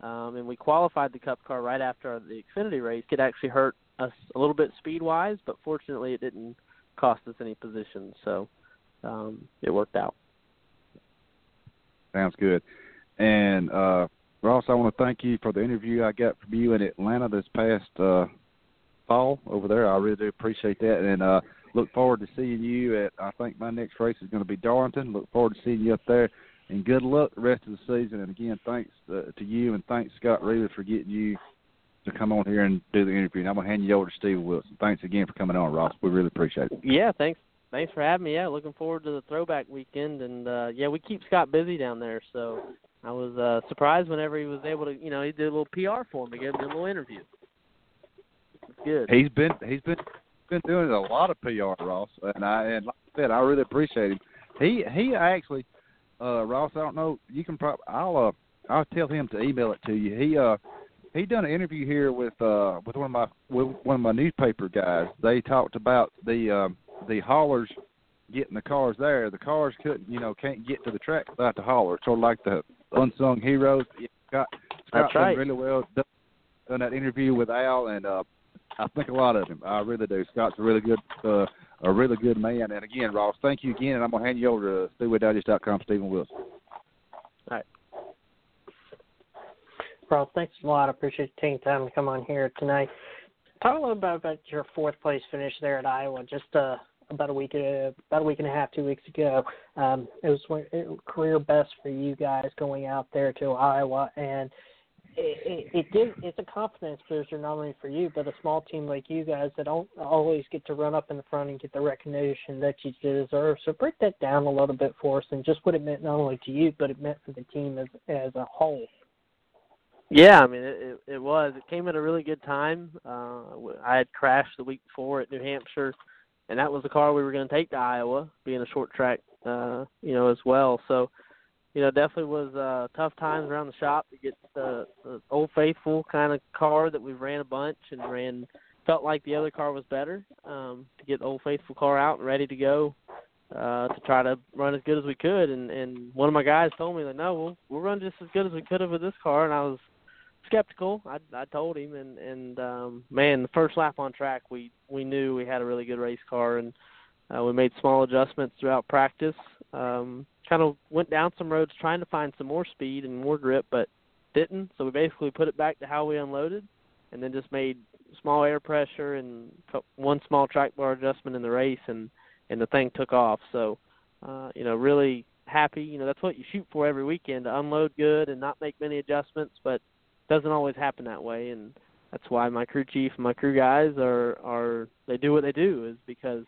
um, and we qualified the Cup car right after the Xfinity race. It actually hurt us a little bit speed wise, but fortunately it didn't cost us any positions, so um, it worked out. Sounds good. And uh, Ross, I want to thank you for the interview I got from you in Atlanta this past uh, fall over there. I really do appreciate that, and uh, look forward to seeing you at. I think my next race is going to be Darlington. Look forward to seeing you up there, and good luck the rest of the season. And again, thanks uh, to you, and thanks Scott Reeves for getting you to come on here and do the interview. And I'm going to hand you over to Steve Wilson. Thanks again for coming on, Ross. We really appreciate it. Yeah, thanks. Thanks for having me. Yeah, looking forward to the throwback weekend, and uh, yeah, we keep Scott busy down there, so I was uh, surprised whenever he was able to. You know, he did a little PR for me, gave me a little interview. It's good. He's been he's been been doing a lot of PR, Ross, and I and like I said, I really appreciate him. He he actually, uh, Ross, I don't know. You can probably I'll uh I'll tell him to email it to you. He uh he done an interview here with uh with one of my with one of my newspaper guys. They talked about the um the haulers getting the cars there. The cars couldn't you know can't get to the track without the hauler. Sort of like the unsung heroes. Scott Scott That's right. really well done, done that interview with Al and uh I think a lot of him. I really do. Scott's a really good, uh, a really good man. And again, Ross, thank you again. And I'm gonna hand you over to SpeedwayDigest.com, Steven Wilson. All right. Ross, thanks a lot. I appreciate you taking time to come on here tonight. Talk a little bit about your fourth place finish there at Iowa. Just uh, about a week, uh, about a week and a half, two weeks ago. Um, it was career best for you guys going out there to Iowa, and it, it, it gives it's a confidence booster not only for you but a small team like you guys that don't always get to run up in the front and get the recognition that you deserve. So break that down a little bit for us and just what it meant not only to you but it meant for the team as as a whole. Yeah, I mean it, it, it was. It came at a really good time. Uh, I had crashed the week before at New Hampshire, and that was the car we were going to take to Iowa, being a short track, uh, you know, as well. So, you know, definitely was uh, tough times around the shop to get the, the old faithful kind of car that we ran a bunch and ran. Felt like the other car was better um, to get the old faithful car out and ready to go uh, to try to run as good as we could. And and one of my guys told me like, no, we'll we'll run just as good as we could have with this car. And I was skeptical. I I told him, and and um, man, the first lap on track, we we knew we had a really good race car, and uh, we made small adjustments throughout practice. Um, kind of went down some roads trying to find some more speed and more grip, but didn't. So we basically put it back to how we unloaded, and then just made small air pressure and one small track bar adjustment in the race, and and the thing took off. So, uh, you know, really happy. You know, that's what you shoot for every weekend to unload good and not make many adjustments, but doesn't always happen that way and that's why my crew chief and my crew guys are are they do what they do is because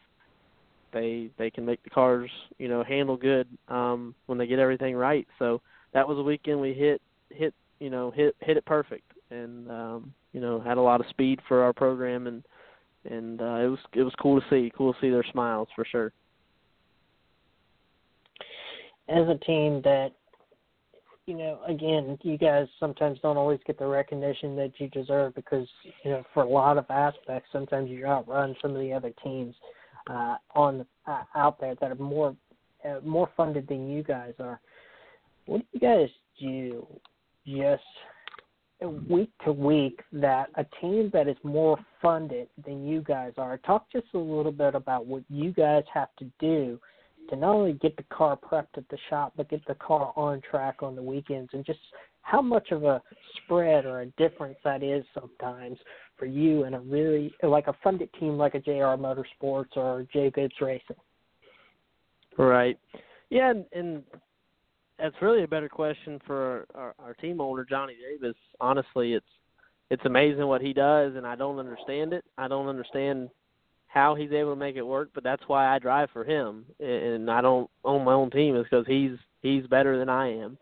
they they can make the cars you know handle good um when they get everything right so that was a weekend we hit hit you know hit hit it perfect and um you know had a lot of speed for our program and and uh, it was it was cool to see, cool to see their smiles for sure. As a team that, you know, again, you guys sometimes don't always get the recognition that you deserve because, you know, for a lot of aspects, sometimes you outrun some of the other teams uh, on uh, out there that are more uh, more funded than you guys are. What do you guys do just week to week that a team that is more funded than you guys are? Talk just a little bit about what you guys have to do to not only get the car prepped at the shop, but get the car on track on the weekends, and just how much of a spread or a difference that is sometimes for you and a really like a funded team like a JR Motorsports or Joe Gibbs Racing. Right. Yeah, and, and that's really a better question for our, our team owner Johnny Davis. Honestly, it's it's amazing what he does, and I don't understand it. I don't understand how he's able to make it work, but that's why I drive for him, and I don't own my own team is because he's he's better than I am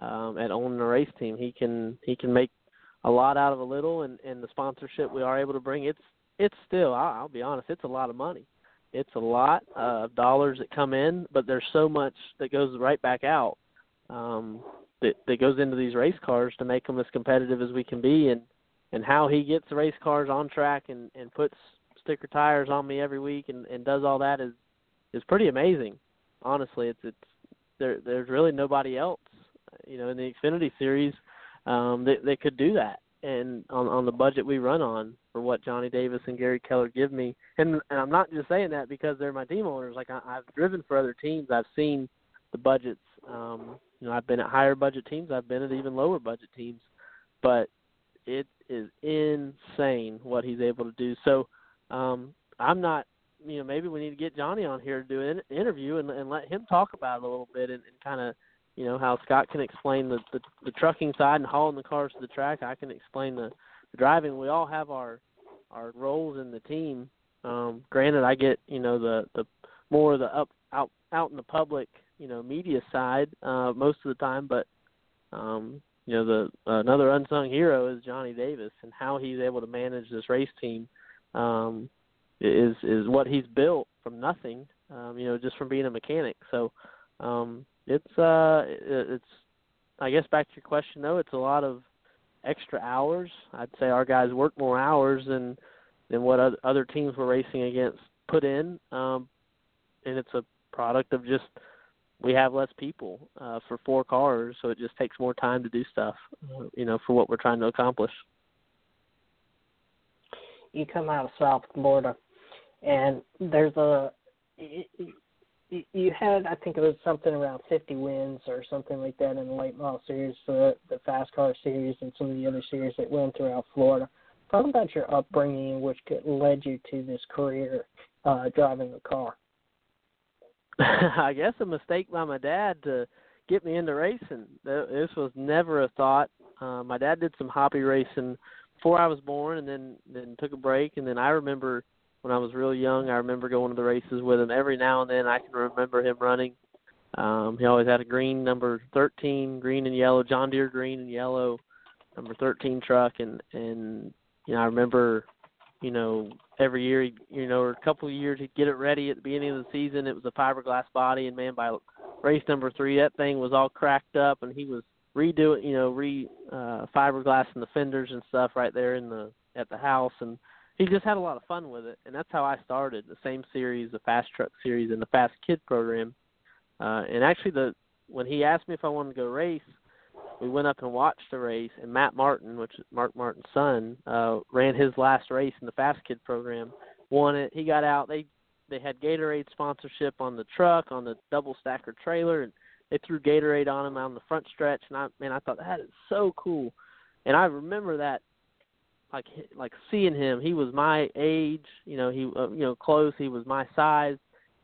um, at owning a race team. He can he can make a lot out of a little, and and the sponsorship we are able to bring it's it's still I'll, I'll be honest, it's a lot of money. It's a lot of dollars that come in, but there's so much that goes right back out um, that that goes into these race cars to make them as competitive as we can be, and and how he gets the race cars on track and and puts sticker tires on me every week and and does all that is is pretty amazing. Honestly, it's it's there. There's really nobody else, you know, in the Xfinity series um, that that could do that. And on on the budget we run on for what Johnny Davis and Gary Keller give me, and and I'm not just saying that because they're my team owners. Like I, I've driven for other teams, I've seen the budgets. Um, you know, I've been at higher budget teams, I've been at even lower budget teams, but it is insane what he's able to do. So um, I'm not, you know, maybe we need to get Johnny on here to do an interview and, and let him talk about it a little bit and, and kind of, you know, how Scott can explain the, the the trucking side and hauling the cars to the track. I can explain the, the driving. We all have our our roles in the team. Um, granted, I get you know the the more the up out out in the public you know media side uh, most of the time, but um, you know the another unsung hero is Johnny Davis and how he's able to manage this race team um, is is what he's built from nothing. Um, you know, just from being a mechanic. So um, it's uh, it's I guess back to your question though, it's a lot of extra hours. I'd say our guys work more hours than than what other teams we're racing against put in, um, and it's a product of just we have less people uh, for four cars, so it just takes more time to do stuff, uh, you know, for what we're trying to accomplish. You come out of South Florida, and there's a you had I think it was something around 50 wins or something like that in the late model series, the the fast car series, and some of the other series that went throughout Florida. Talk about your upbringing, which led you to this career uh, driving a car. I guess a mistake by my dad to get me into racing. This was never a thought. Uh, my dad did some hobby racing before I was born, and then then took a break. And then I remember when I was real young, I remember going to the races with him every now and then. I can remember him running. Um, he always had a green number 13, green and yellow, John Deere green and yellow, number 13 truck, and and you know I remember you know, every year, you know, or a couple of years, he'd get it ready at the beginning of the season. It was a fiberglass body, and man, by race number three, that thing was all cracked up, and he was redoing, you know, re uh, fiberglass and the fenders and stuff right there in the at the house, and he just had a lot of fun with it, and that's how I started the same series, the Fast Truck series, and the Fast Kid program. Uh, and actually, the when he asked me if I wanted to go race, we went up and watched the race, and Matt Martin, which is Mark Martin's son, uh, ran his last race in the Fast Kid program, won it. He got out. They they had Gatorade sponsorship on the truck, on the double stacker trailer, and they threw Gatorade on him on the front stretch. And I man, I thought that is so cool. And I remember that, like like seeing him. He was my age, you know. He uh, you know close. He was my size.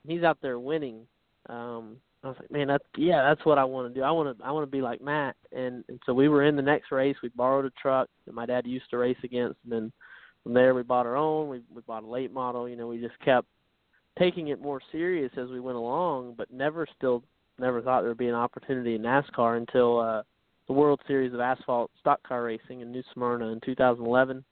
He's out there winning. Um, I was like, man, that's yeah, that's what I want to do. I want to I want to be like Matt. And and so we were in the next race. We borrowed a truck that my dad used to race against, and then from there we bought our own. We we bought a late model. You know, we just kept taking it more serious as we went along, but never still never thought there would be an opportunity in NASCAR until uh the World Series of Asphalt Stock Car Racing in New Smyrna in 2011,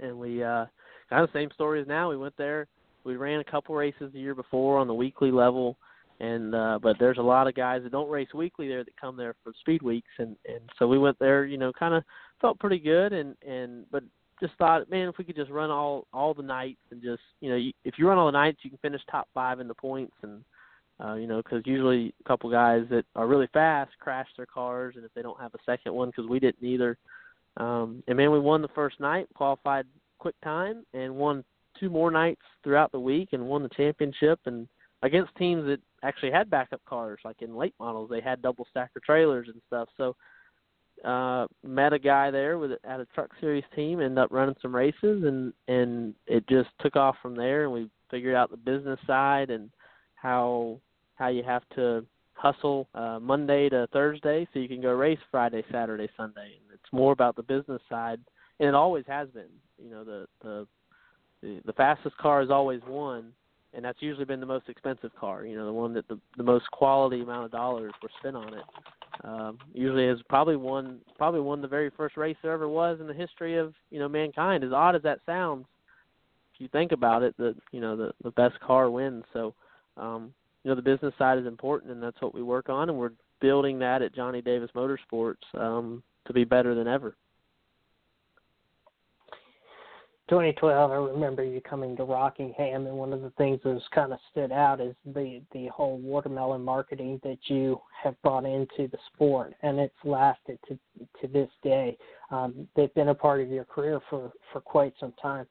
and we uh kind of the same story as now. We went there. We ran a couple races the year before on the weekly level, and uh, but there's a lot of guys that don't race weekly there that come there for speed weeks, and and so we went there. You know, kind of felt pretty good, and and but just thought, man, if we could just run all all the nights and just you know, you, if you run all the nights, you can finish top five in the points, and uh, you know, because usually a couple guys that are really fast crash their cars, and if they don't have a second one, because we didn't either. Um, and man, we won the first night, qualified quick time, and won two more nights throughout the week, and won the championship, and against teams that actually had backup cars, like in late models, they had double stacker trailers and stuff. So uh met a guy there with at a truck series team ended up running some races and and it just took off from there and we figured out the business side and how how you have to hustle uh Monday to Thursday so you can go race Friday, Saturday, Sunday. And it's more about the business side and it always has been. You know, the the the, fastest car is always won and that's usually been the most expensive car, you know, the one that the the most quality amount of dollars were spent on it. Um usually has probably won probably won the very first race there ever was in the history of, you know, mankind. As odd as that sounds, if you think about it, the you know, the the best car wins. So um you know the business side is important and that's what we work on and we're building that at Johnny Davis Motorsports um to be better than ever. 2012, I remember you coming to Rockingham, and one of the things that has kind of stood out is the the whole watermelon marketing that you have brought into the sport, and it's lasted to to this day. Um, they've been a part of your career for for quite some time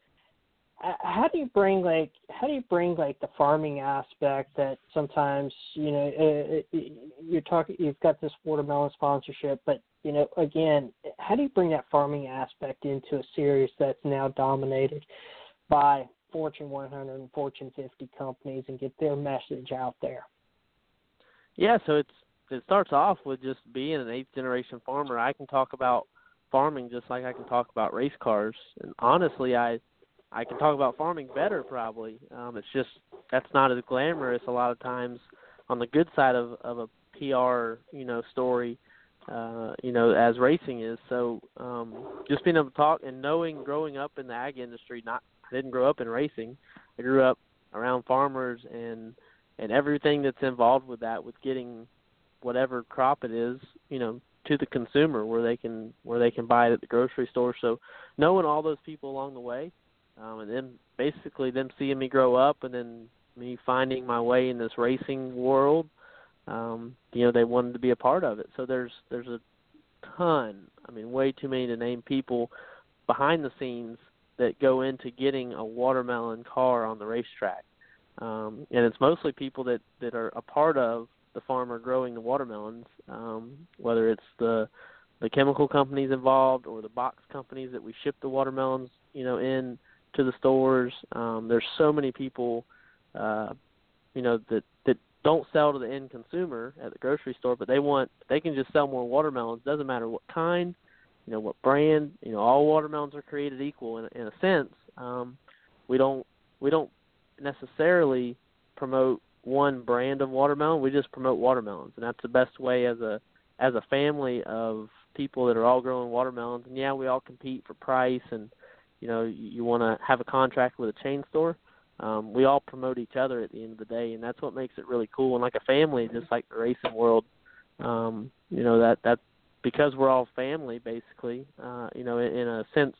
how do you bring like how do you bring like the farming aspect that sometimes you know uh, uh, you're talking you've got this watermelon sponsorship but you know again how do you bring that farming aspect into a series that's now dominated by fortune 100 and fortune 50 companies and get their message out there? Yeah so it's it starts off with just being an eighth generation farmer. I can talk about farming just like i can talk about race cars. And honestly i I can talk about farming better probably. Um, it's just that's not as glamorous a lot of times on the good side of of a PR you know story, uh, you know as racing is. So um, just being able to talk and knowing growing up in the ag industry, not I didn't grow up in racing. I grew up around farmers and and everything that's involved with that, with getting whatever crop it is, you know, to the consumer where they can where they can buy it at the grocery store. So knowing all those people along the way um, and then basically them seeing me grow up, and then me finding my way in this racing world. Um, you know, they wanted to be a part of it. So there's there's a ton. I mean, way too many to name people behind the scenes that go into getting a watermelon car on the racetrack. Um, and it's mostly people that that are a part of the farmer growing the watermelons, um, whether it's the the chemical companies involved or the box companies that we ship the watermelons, you know, in to the stores. Um, there's so many people, uh, you know, that that don't sell to the end consumer at the grocery store, but they want they can just sell more watermelons. Doesn't matter what kind, you know, what brand. You know, all watermelons are created equal in, in a sense. Um, we don't we don't necessarily promote one brand of watermelon. We just promote watermelons, and that's the best way as a as a family of people that are all growing watermelons. And yeah, we all compete for price and you know you, want to have a contract with a chain store um we all promote each other at the end of the day and that's what makes it really cool. And like a family just like the racing world um you know that that because we're all family basically uh you know in, in a sense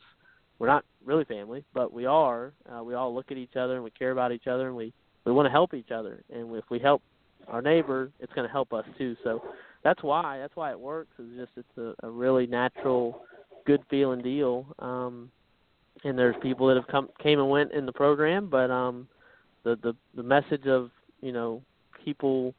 we're not really family but we are uh, we all look at each other and we care about each other and we we want to help each other. And if we help our neighbor it's going to help us too. So that's why that's why it works is just it's a, a really natural good feeling deal. Um and there's people that have come came and went in the program, but um, the the the message of you know people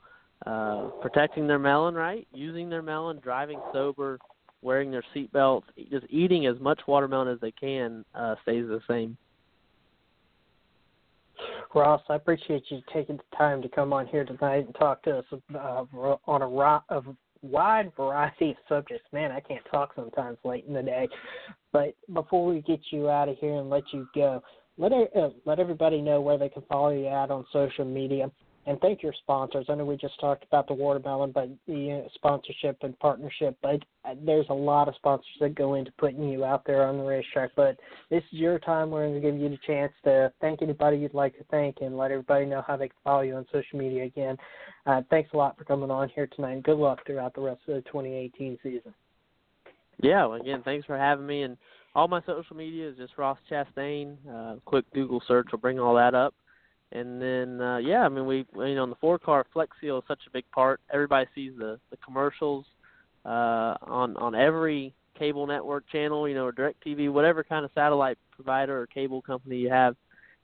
uh, protecting their melon right, using their melon, driving sober, wearing their seatbelts, just eating as much watermelon as they can uh, stays the same. Ross, I appreciate you taking the time to come on here tonight and talk to us uh, on a, a wide variety of subjects. Man, I can't talk sometimes late in the day. But before we get you out of here and let you go, let uh, let everybody know where they can follow you at on social media and thank your sponsors. I know we just talked about the watermelon, but the uh, sponsorship and partnership, but uh, there's a lot of sponsors that go into putting you out there on the racetrack. But this is your time. We're going to give you the chance to thank anybody you'd like to thank and let everybody know how they can follow you on social media again. Uh, thanks a lot for coming on here tonight. Good luck throughout the rest of the 2018 season. Yeah, well, again, thanks for having me. And all my social media is just Ross Chastain. Uh, quick Google search will bring all that up. And then uh yeah, I mean we you know in the four car Flex Seal is such a big part. Everybody sees the the commercials uh on on every cable network channel, you know, or direct TV, whatever kind of satellite provider or cable company you have.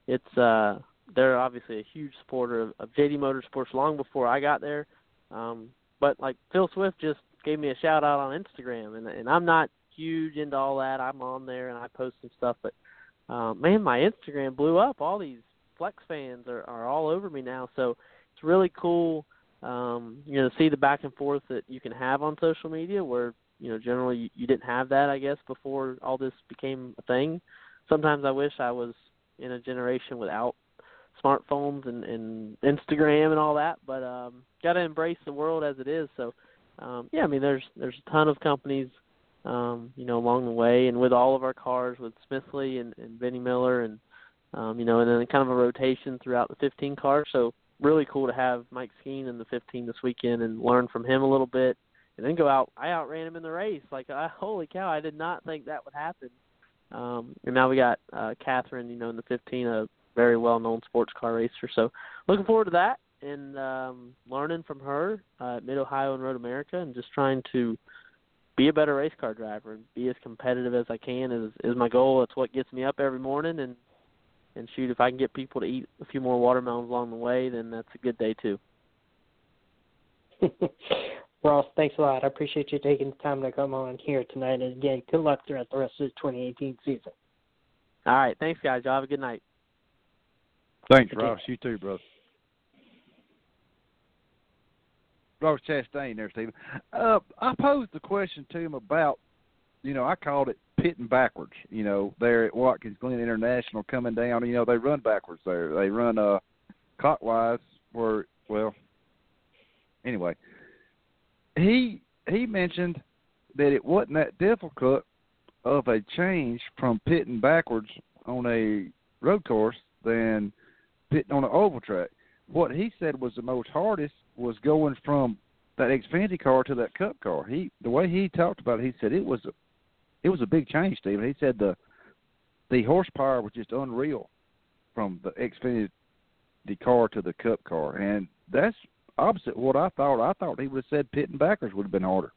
It's uh they're obviously a huge supporter of, of JD Motorsports long before I got there. Um but like Phil Swift just gave me a shout out on Instagram and and I'm not huge into all that. I'm on there and I post some stuff but um man my Instagram blew up all these Flex fans are, are all over me now. So it's really cool, um, you know, to see the back and forth that you can have on social media where, you know, generally you, you didn't have that, I guess, before all this became a thing. Sometimes I wish I was in a generation without smartphones and, and Instagram and all that, but um gotta embrace the world as it is. So um yeah, I mean there's there's a ton of companies um, you know, along the way and with all of our cars with Smithley and, and Benny Miller and um, you know, and then kind of a rotation throughout the 15 car. So really cool to have Mike Skeen in the 15 this weekend and learn from him a little bit, and then go out. I outran him in the race. Like, I, holy cow! I did not think that would happen. Um, and now we got uh, Katherine, you know, in the 15, a very well-known sports car racer. So looking forward to that and um, learning from her uh, at Mid Ohio and Road America, and just trying to be a better race car driver and be as competitive as I can is is my goal. It's what gets me up every morning, and and shoot, if I can get people to eat a few more watermelons along the way, then that's a good day too. Ross, thanks a lot. I appreciate you taking the time to come on here tonight. And again, good luck throughout the rest of the 2018 season. All right. Thanks, guys. Y'all have a good night. Thanks, Ross. You too, brother. Ross Chastain there, Steven. Uh, I posed the question to him about, you know, I called it pitting backwards. You know, there at Watkins Glen International coming down. You know, they run backwards there. They run uh clockwise. Where well, anyway, he he mentioned that it wasn't that difficult of a change from pitting backwards on a road course than pitting on an oval track. What he said was the most hardest was going from that Xfinity car to that Cup car. He the way he talked about it, he said it was it was a big change, Steven. He said the the horsepower was just unreal from the Xfinity car to the Cup car, and that's opposite what I thought. I thought he would have said pitting backers would have been harder.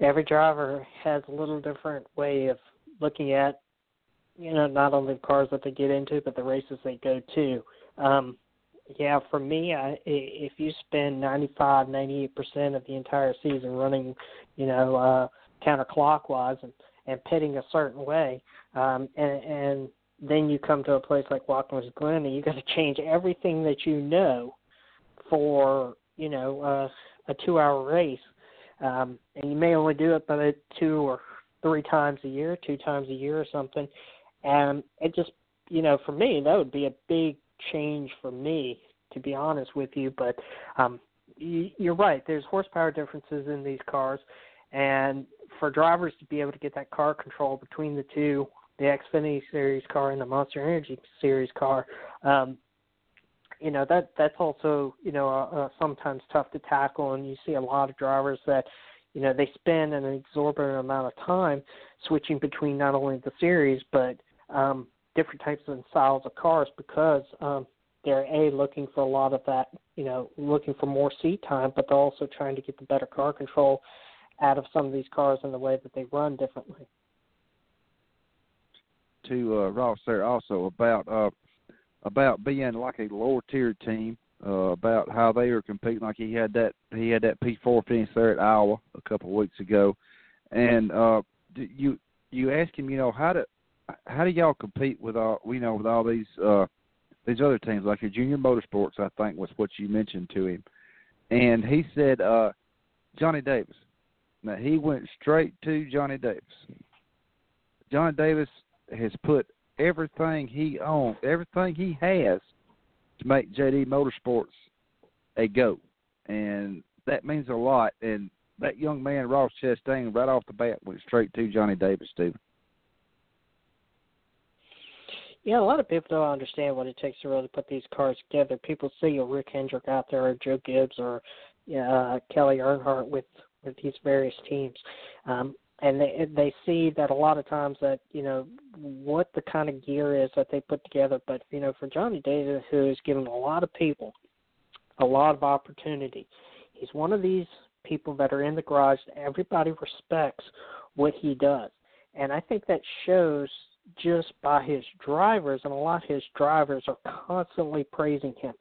Every driver has a little different way of looking at, you know, not only the cars that they get into, but the races they go to. Um, yeah, for me, I, if you spend 95, 98% of the entire season running, you know, uh, counterclockwise and, and pitting a certain way, um, and, and then you come to a place like Watkins Glen and you got to change everything that you know for, you know, uh, a two-hour race, um, and you may only do it by two or three times a year, two times a year or something, and it just, you know, for me, that would be a big change for me, to be honest with you. But um, you're right. There's horsepower differences in these cars, and for drivers to be able to get that car control between the two, the Xfinity Series car and the Monster Energy Series car, um, you know that that's also you know uh, sometimes tough to tackle, and you see a lot of drivers that you know they spend an exorbitant amount of time switching between not only the series but um, different types and styles of cars because um, they're a looking for a lot of that, you know, looking for more seat time, but they're also trying to get the better car control out of some of these cars in the way that they run differently. To uh, Ross there also about uh, about being like a lower tier team, uh, about how they are competing. Like he had that he had that P four finish there at Iowa a couple of weeks ago, and uh, you you ask him, you know, how to how do y'all compete with all you know with all these uh these other teams? Like your junior motorsports i think was what you mentioned to him. And he said uh johnny davis. Now he went straight to johnny davis. Johnny davis has put everything he owns, everything he has to make JD Motorsports a go, and that means a lot. And that young man Ross Chastain, right off the bat, went straight to Johnny Davis, Steven. Yeah, a lot of people don't understand what it takes to really put these cars together. People see a Rick Hendrick out there, or Joe Gibbs, or uh, Kelly Earnhardt with with these various teams, um, and they they see that a lot of times that you know what the kind of gear is that they put together. But you know, for Johnny Davis, who has given a lot of people a lot of opportunity, he's one of these people that are in the garage. Everybody respects what he does, and I think that shows just by his drivers, and a lot of his drivers are constantly praising him.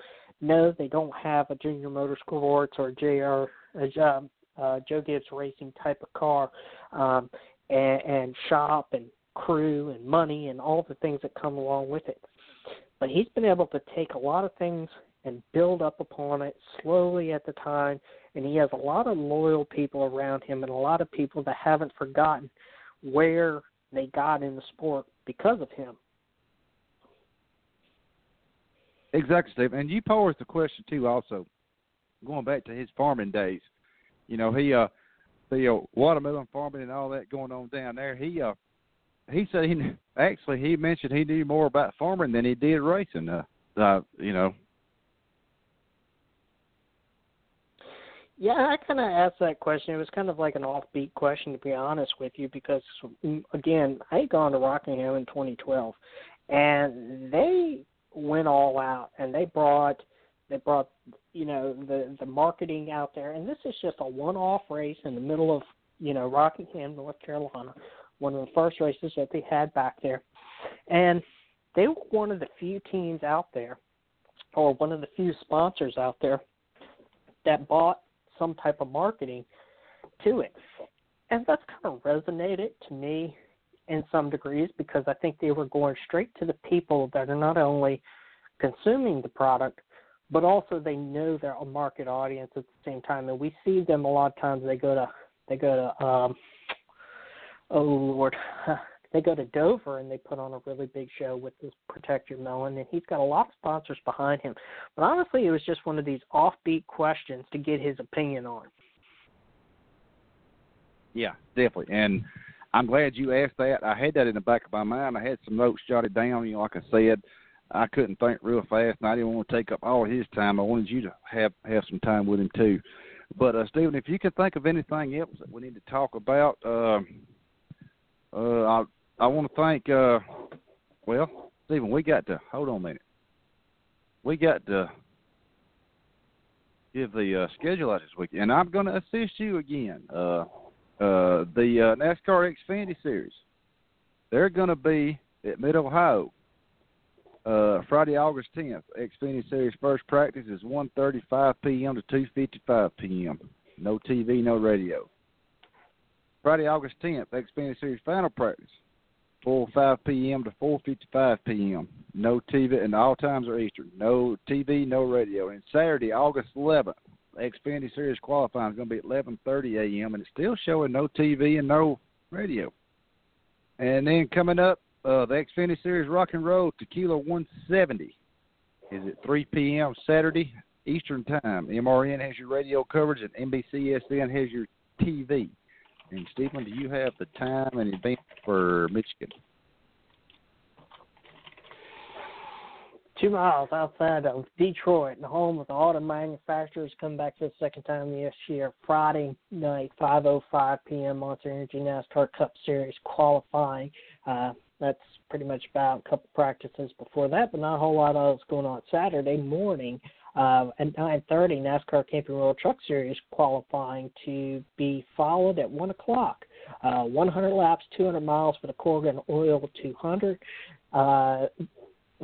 No, they don't have a Junior Motorsports or JR uh, uh, Joe Gibbs Racing type of car, um, and, and shop and crew and money and all the things that come along with it. But he's been able to take a lot of things and build up upon it slowly at the time, and he has a lot of loyal people around him and a lot of people that haven't forgotten where they got in the sport because of him. Exactly, Steve. And you posed the question too. Also, going back to his farming days, you know, he uh, the uh, watermelon farming and all that going on down there. He uh, he said he actually he mentioned he knew more about farming than he did racing. Uh, uh you know, Yeah, I kind of asked that question. It was kind of like an offbeat question, to be honest with you, because mm, again, I had gone to Rockingham in 2012, and they went all out, and they brought they brought you know the the marketing out there, and this is just a one-off race in the middle of you know Rockingham, North Carolina, one of the first races that they had back there, and they were one of the few teams out there, or one of the few sponsors out there that bought some type of marketing to it. And that's kind of resonated to me in some degrees because I think they were going straight to the people that are not only consuming the product, but also they know their market audience at the same time. And we see them a lot of times. They go to they go to um, oh Lord, they go to Dover and they put on a really big show with this Protect Your Melon, and he's got a lot of sponsors behind him. But honestly, it was just one of these offbeat questions to get his opinion on. Yeah, definitely. And I'm glad you asked that. I had that in the back of my mind. I had some notes jotted down. You know, like I said, I couldn't think real fast, and I didn't want to take up all his time. I wanted you to have have some time with him too. But uh, Steven, if you can think of anything else that we need to talk about, uh, uh, I'll I want to thank. Uh, well, Steven, we got to hold on a minute. We got to give the uh, schedule out this week, and I'm going to assist you again. Uh, uh, the uh, NASCAR Xfinity Series, they're going to be at Mid Ohio uh, Friday, August 10th. Xfinity Series first practice is 1:35 p.m. to 2:55 p.m. No TV, no radio. Friday, August 10th, Xfinity Series final practice 4 5 p.m. to 4:55 p.m. No TV, and all times are Eastern. No TV, no radio. And Saturday, August 11th, Xfinity Series qualifying is going to be at 11:30 a.m. and it's still showing no TV and no radio. And then coming up, uh, the Xfinity Series Rock and Roll Tequila 170 is at 3 p.m. Saturday Eastern Time. MRN has your radio coverage, and NBCSN has your TV. And Steven, do you have the time and event for Michigan? Two miles outside of Detroit, the home of the auto manufacturers, come back for the second time this year. Friday night, 5:05 p.m. Monster Energy NASCAR Cup Series qualifying. Uh, that's pretty much about a couple practices before that, but not a whole lot else going on. Saturday morning, uh, at 9:30, NASCAR Camping World Truck Series qualifying to be followed at one o'clock. Uh, 100 laps, 200 miles for the Corrigan Oil 200. Uh,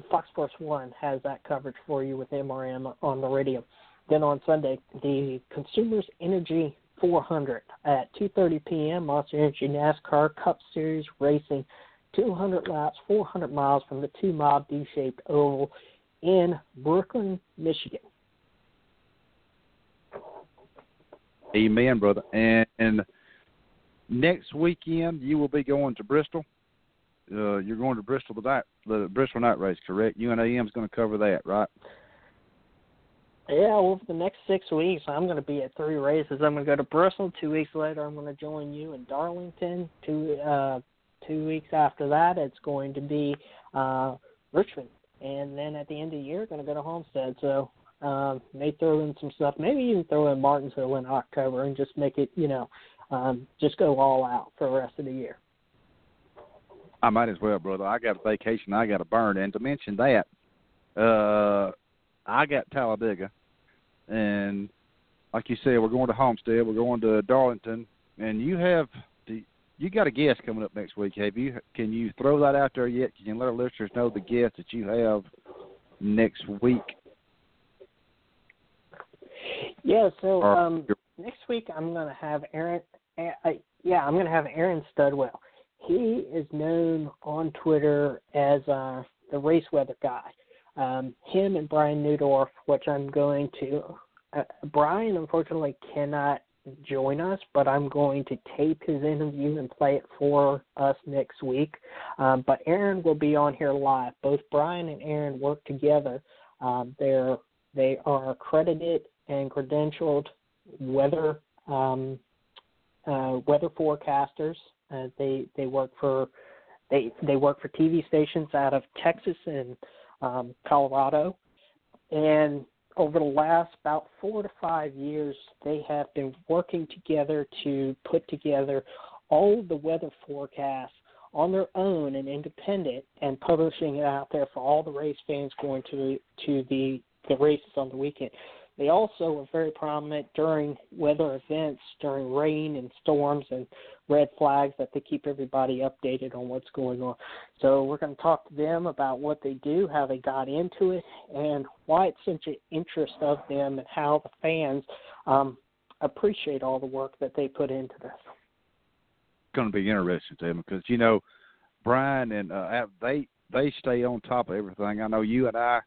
Fox Sports One has that coverage for you with MRN on the radio. Then on Sunday, the Consumers Energy 400 at 2:30 p.m. Monster Energy NASCAR Cup Series Racing, 200 laps, 400 miles from the two-mile D-shaped oval in Brooklyn, Michigan. Amen, brother. And, and next weekend you will be going to Bristol. uh, you're going to Bristol the night, the Bristol night race, correct? UNAM is going to cover that, right? Yeah, well, for the next six weeks, I'm going to be at three races. I'm going to go to Bristol. Two weeks later, I'm going to join you in Darlington. Two uh, two weeks after that, it's going to be uh, Richmond, and then at the end of the year, going to go to Homestead. So um, may throw in some stuff. Maybe even throw in Martinsville in October and just make it, you know, um, just go all out for the rest of the year. I might as well, brother. I got a vacation I got to burn, and to mention that, uh, I got Talladega, and like you said, we're going to Homestead, we're going to Darlington, and you have you got a guest coming up next week. Have you? Can you throw that out there yet? Can you let our listeners know the guest that you have next week? Yeah. So um, next week I'm going to have Aaron. Uh, yeah, I'm going to have Aaron Studwell. He is known on Twitter as uh, the race weather guy. Um, him and Brian Neudorff, which I'm going to. Uh, Brian unfortunately cannot join us, but I'm going to tape his interview and play it for us next week. Um, but Aaron will be on here live. Both Brian and Aaron work together. Um, they're they are accredited and credentialed weather um, uh, weather forecasters. Uh, they they work for they they work for TV stations out of Texas and um, Colorado, and over the last about four to five years, they have been working together to put together all the weather forecasts on their own and independent, and publishing it out there for all the race fans going to to the the races on the weekend. They also are very prominent during weather events, during rain and storms and red flags that they keep everybody updated on what's going on. So we're going to talk to them about what they do, how they got into it, and why it's such an interest of them and how the fans um, appreciate all the work that they put into this. It's going to be interesting to them because you know Brian and uh, they they stay on top of everything. I know you and I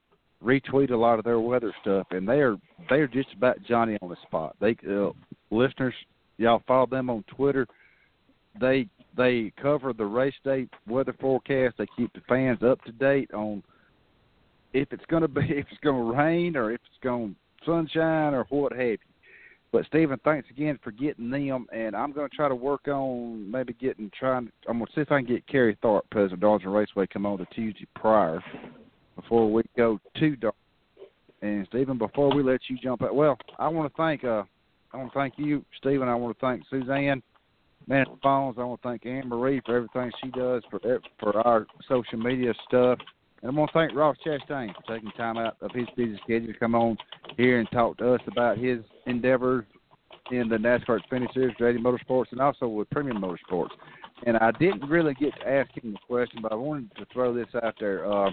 retweet a lot of their weather stuff, and they're they're just about Johnny on the spot. They uh, listeners, y'all follow them on Twitter. They they cover the race day weather forecast. They keep the fans up to date on if it's going to be if it's going to rain or if it's going sunshine or what have you. But Steven, thanks again for getting them, and I'm going to try to work on maybe getting trying. I'm going to see if I can get Kerry Tharp, President of Darlington Raceway, come on to Tuesday prior before we go too dark. And Steven, before we let you jump out, well, I want to thank uh, I want to thank you, Steven. I want to thank Suzanne, man phones. I want to thank Anne Marie for everything she does for for our social media stuff. And I want to thank Ross Chastain for taking time out of his busy schedule to come on here and talk to us about his endeavors in the NASCAR Xfinity Series, JD Motorsports, and also with Premium Motorsports. And I didn't really get to ask him the question, but I wanted to throw this out there. Uh,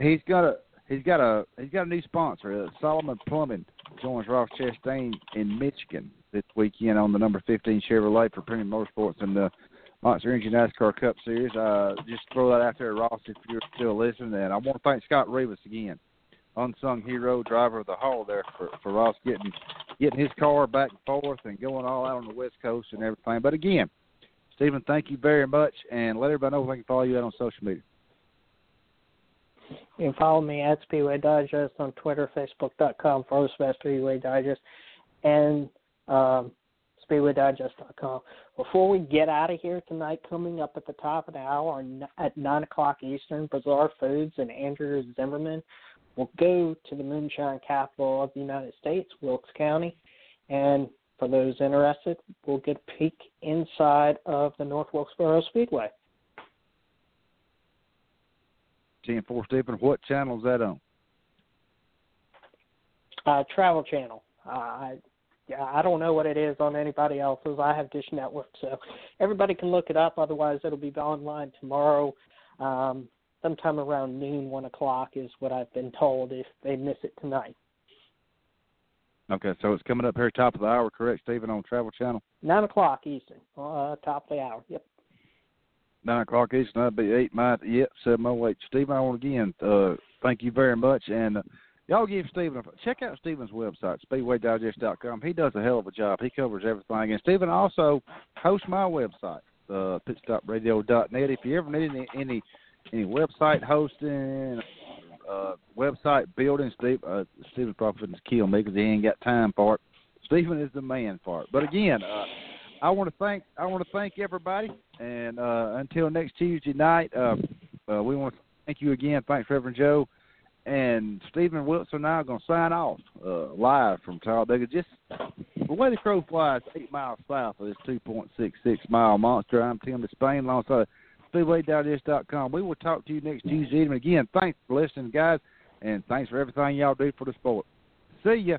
he's got a he's got a he's got a new sponsor. Uh, Solomon Plumbing joins Ross Chastain in Michigan this weekend on the number 15 Chevrolet for Premium Motorsports and the Monster Energy NASCAR Cup Series. Uh, just throw that out there, Ross, if you're still listening. And I want to thank Scott Rivas again, unsung hero, driver of the hall there for for Ross getting getting his car back and forth and going all out on the West Coast and everything. But again, Steven, thank you very much, and let everybody know if they can follow you out on social media. You can follow me at Speedway Digest on Twitter, Facebook.com forward slash Speedway Digest, and um, SpeedwayDigest.com. Before we get out of here tonight, coming up at the top of the hour at 9 o'clock Eastern, Bizarre Foods and Andrew Zimmerman will go to the moonshine capital of the United States, Wilkes County, and for those interested, we'll get a peek inside of the North Wilkesboro Speedway. 10 4 Steven, what channel is that on? Uh, Travel Channel. Uh, I I don't know what it is on anybody else's. I have Dish Network, so everybody can look it up. Otherwise, it'll be online tomorrow, um, sometime around noon, one o'clock is what I've been told. If they miss it tonight. Okay, so it's coming up here top of the hour, correct, Steven, on Travel Channel? Nine o'clock Eastern, uh, top of the hour. Yep. Nine o'clock Eastern, that'd be eight my yep, seven oh eight. Steven, I want again uh thank you very much and uh, y'all give Steven a check out Steven's website, speedwaydigest.com. He does a hell of a job. He covers everything. And Steven also hosts my website, uh, pitstopradio.net. If you ever need any any, any website hosting, uh, website building, Steve uh, Steven probably wouldn't kill me because he ain't got time for it. Stephen is the man for it. But again, uh, I want to thank I want to thank everybody, and uh, until next Tuesday night, uh, uh, we want to thank you again. Thanks, Reverend Joe. And Steven Wilson and I going to sign off uh, live from Talladega. Just the way the crow flies, eight miles south of this 2.66 mile monster. I'm Tim Disspain, alongside SpeedwayDigest.com. We will talk to you next Tuesday evening. Again, thanks for listening, guys, and thanks for everything y'all do for the sport. See ya.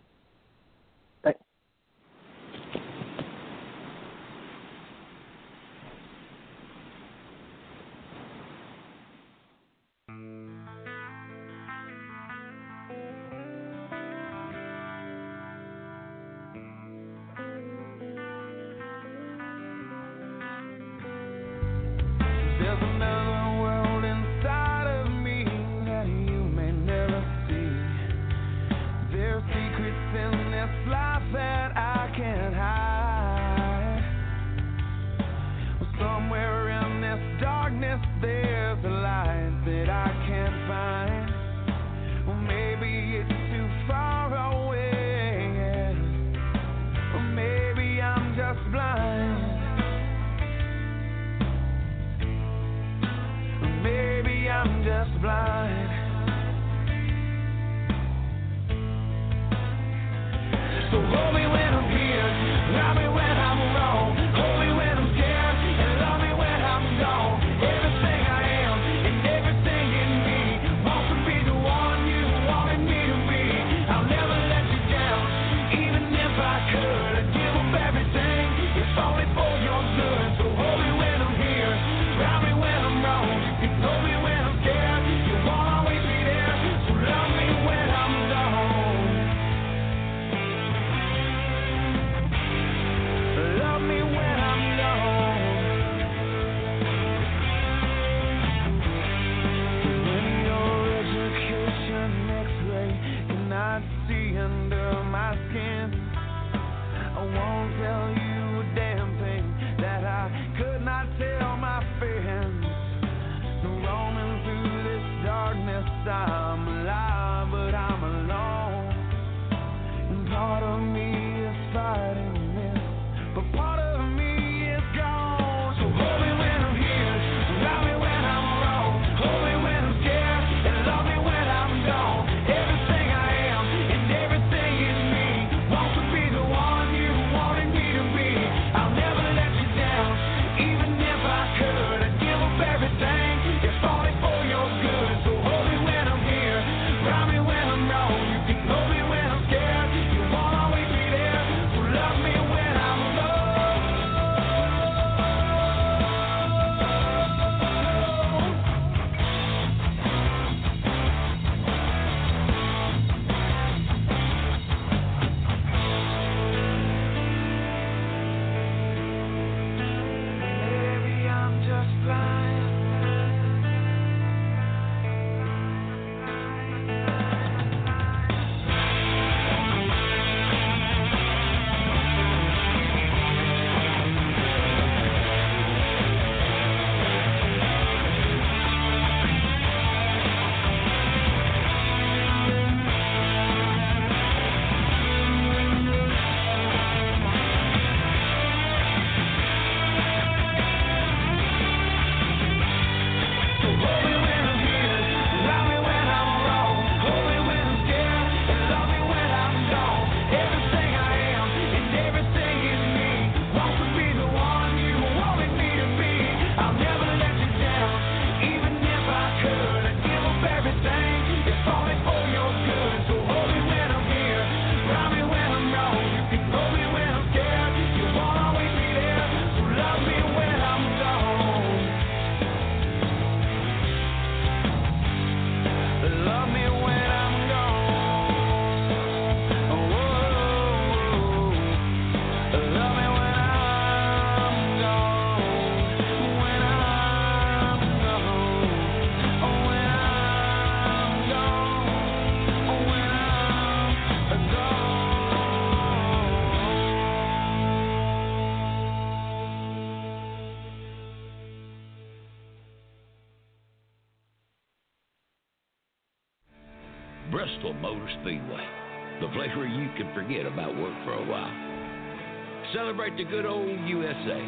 Celebrate the good old USA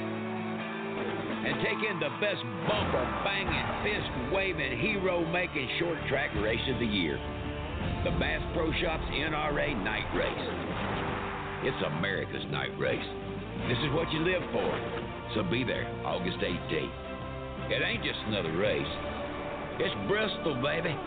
and take in the best bumper banging, fist waving, hero making short track race of the year the Bass Pro Shops NRA Night Race. It's America's night race. This is what you live for. So be there August 18th. It ain't just another race. It's Bristol, baby.